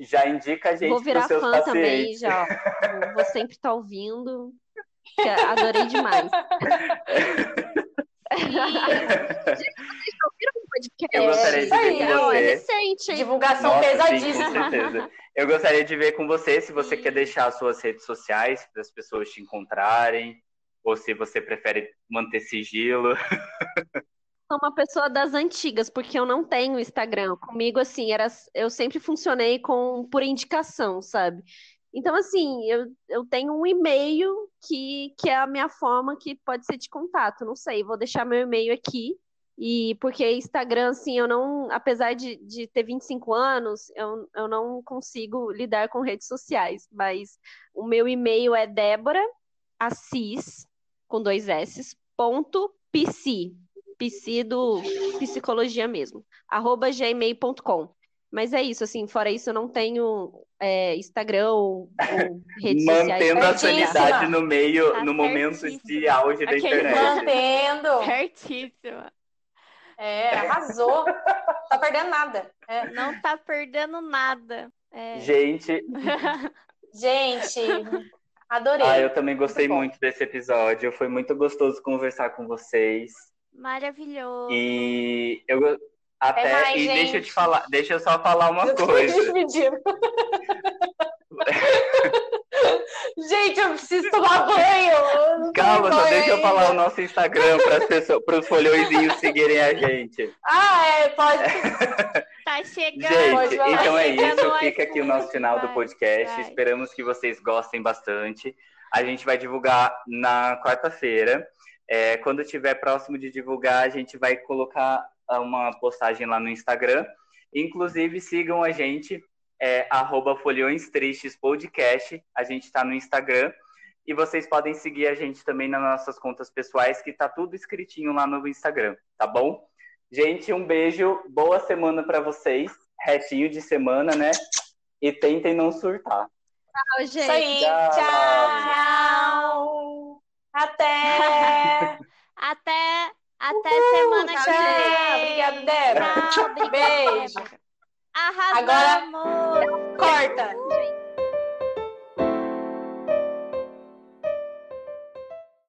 Já indica a gente Vou virar os seus fã também, pacientes. já. Vou- Vou sempre estar ouvindo. que Adorei demais. Eu gostaria de ver aí, com ó, você. recente? Divulgação Nossa, sim, com pesadíssima. certeza. Eu gostaria de ver com você se você quer deixar as suas redes sociais para as pessoas te encontrarem, ou se você prefere manter sigilo. sou uma pessoa das antigas, porque eu não tenho Instagram. Comigo, assim, era, eu sempre funcionei com por indicação, sabe? Então, assim, eu, eu tenho um e-mail que, que é a minha forma que pode ser de contato. Não sei, vou deixar meu e-mail aqui. E porque Instagram, assim, eu não, apesar de, de ter 25 anos, eu, eu não consigo lidar com redes sociais. Mas o meu e-mail é Débora Assis, com dois S, ponto PC. PC do psicologia mesmo, arroba gmail.com. Mas é isso, assim, fora isso, eu não tenho é, Instagram ou, ou redes sociais. Mantendo a Certíssima. sanidade no meio, Tá no momento de auge da internet. Mantendo. Certíssima. É, arrasou. Tá perdendo nada. É. Não tá perdendo nada. É. Gente, Gente, adorei. ah, eu também gostei Muito muito desse episódio. Foi muito gostoso conversar com vocês. Maravilhoso. E eu até mais, e deixa eu gente. te falar, deixa eu só falar uma Eu coisa. despedindo. Gente, eu preciso tomar banho. Calma, só deixa eu falar o nosso Instagram para as pessoas, para os folhõezinhos seguirem a gente. Ah, é, pode. Tá chegando. Pode Gente, falar. então é isso. Fica aqui o nosso final do vai, podcast. vai. Esperamos que vocês gostem bastante. A gente vai divulgar na quarta-feira. É, quando tiver próximo de divulgar, a gente vai colocar uma postagem lá no Instagram. Inclusive, sigam a gente, é, arroba Folhões Tristes Podcast. A gente está no Instagram. E vocês podem seguir a gente também nas nossas contas pessoais, que tá tudo escritinho lá no Instagram, tá bom? Gente, um beijo, boa semana para vocês, retinho de semana, né? E tentem não surtar. Tchau, gente. Isso aí. Tchau. Tchau. Até. Até, até Uhul, semana que tchau. vem. Obrigada, Débora. Tchau, obrigada, Beijo. Débora. Arrasamos! Corta. Gente.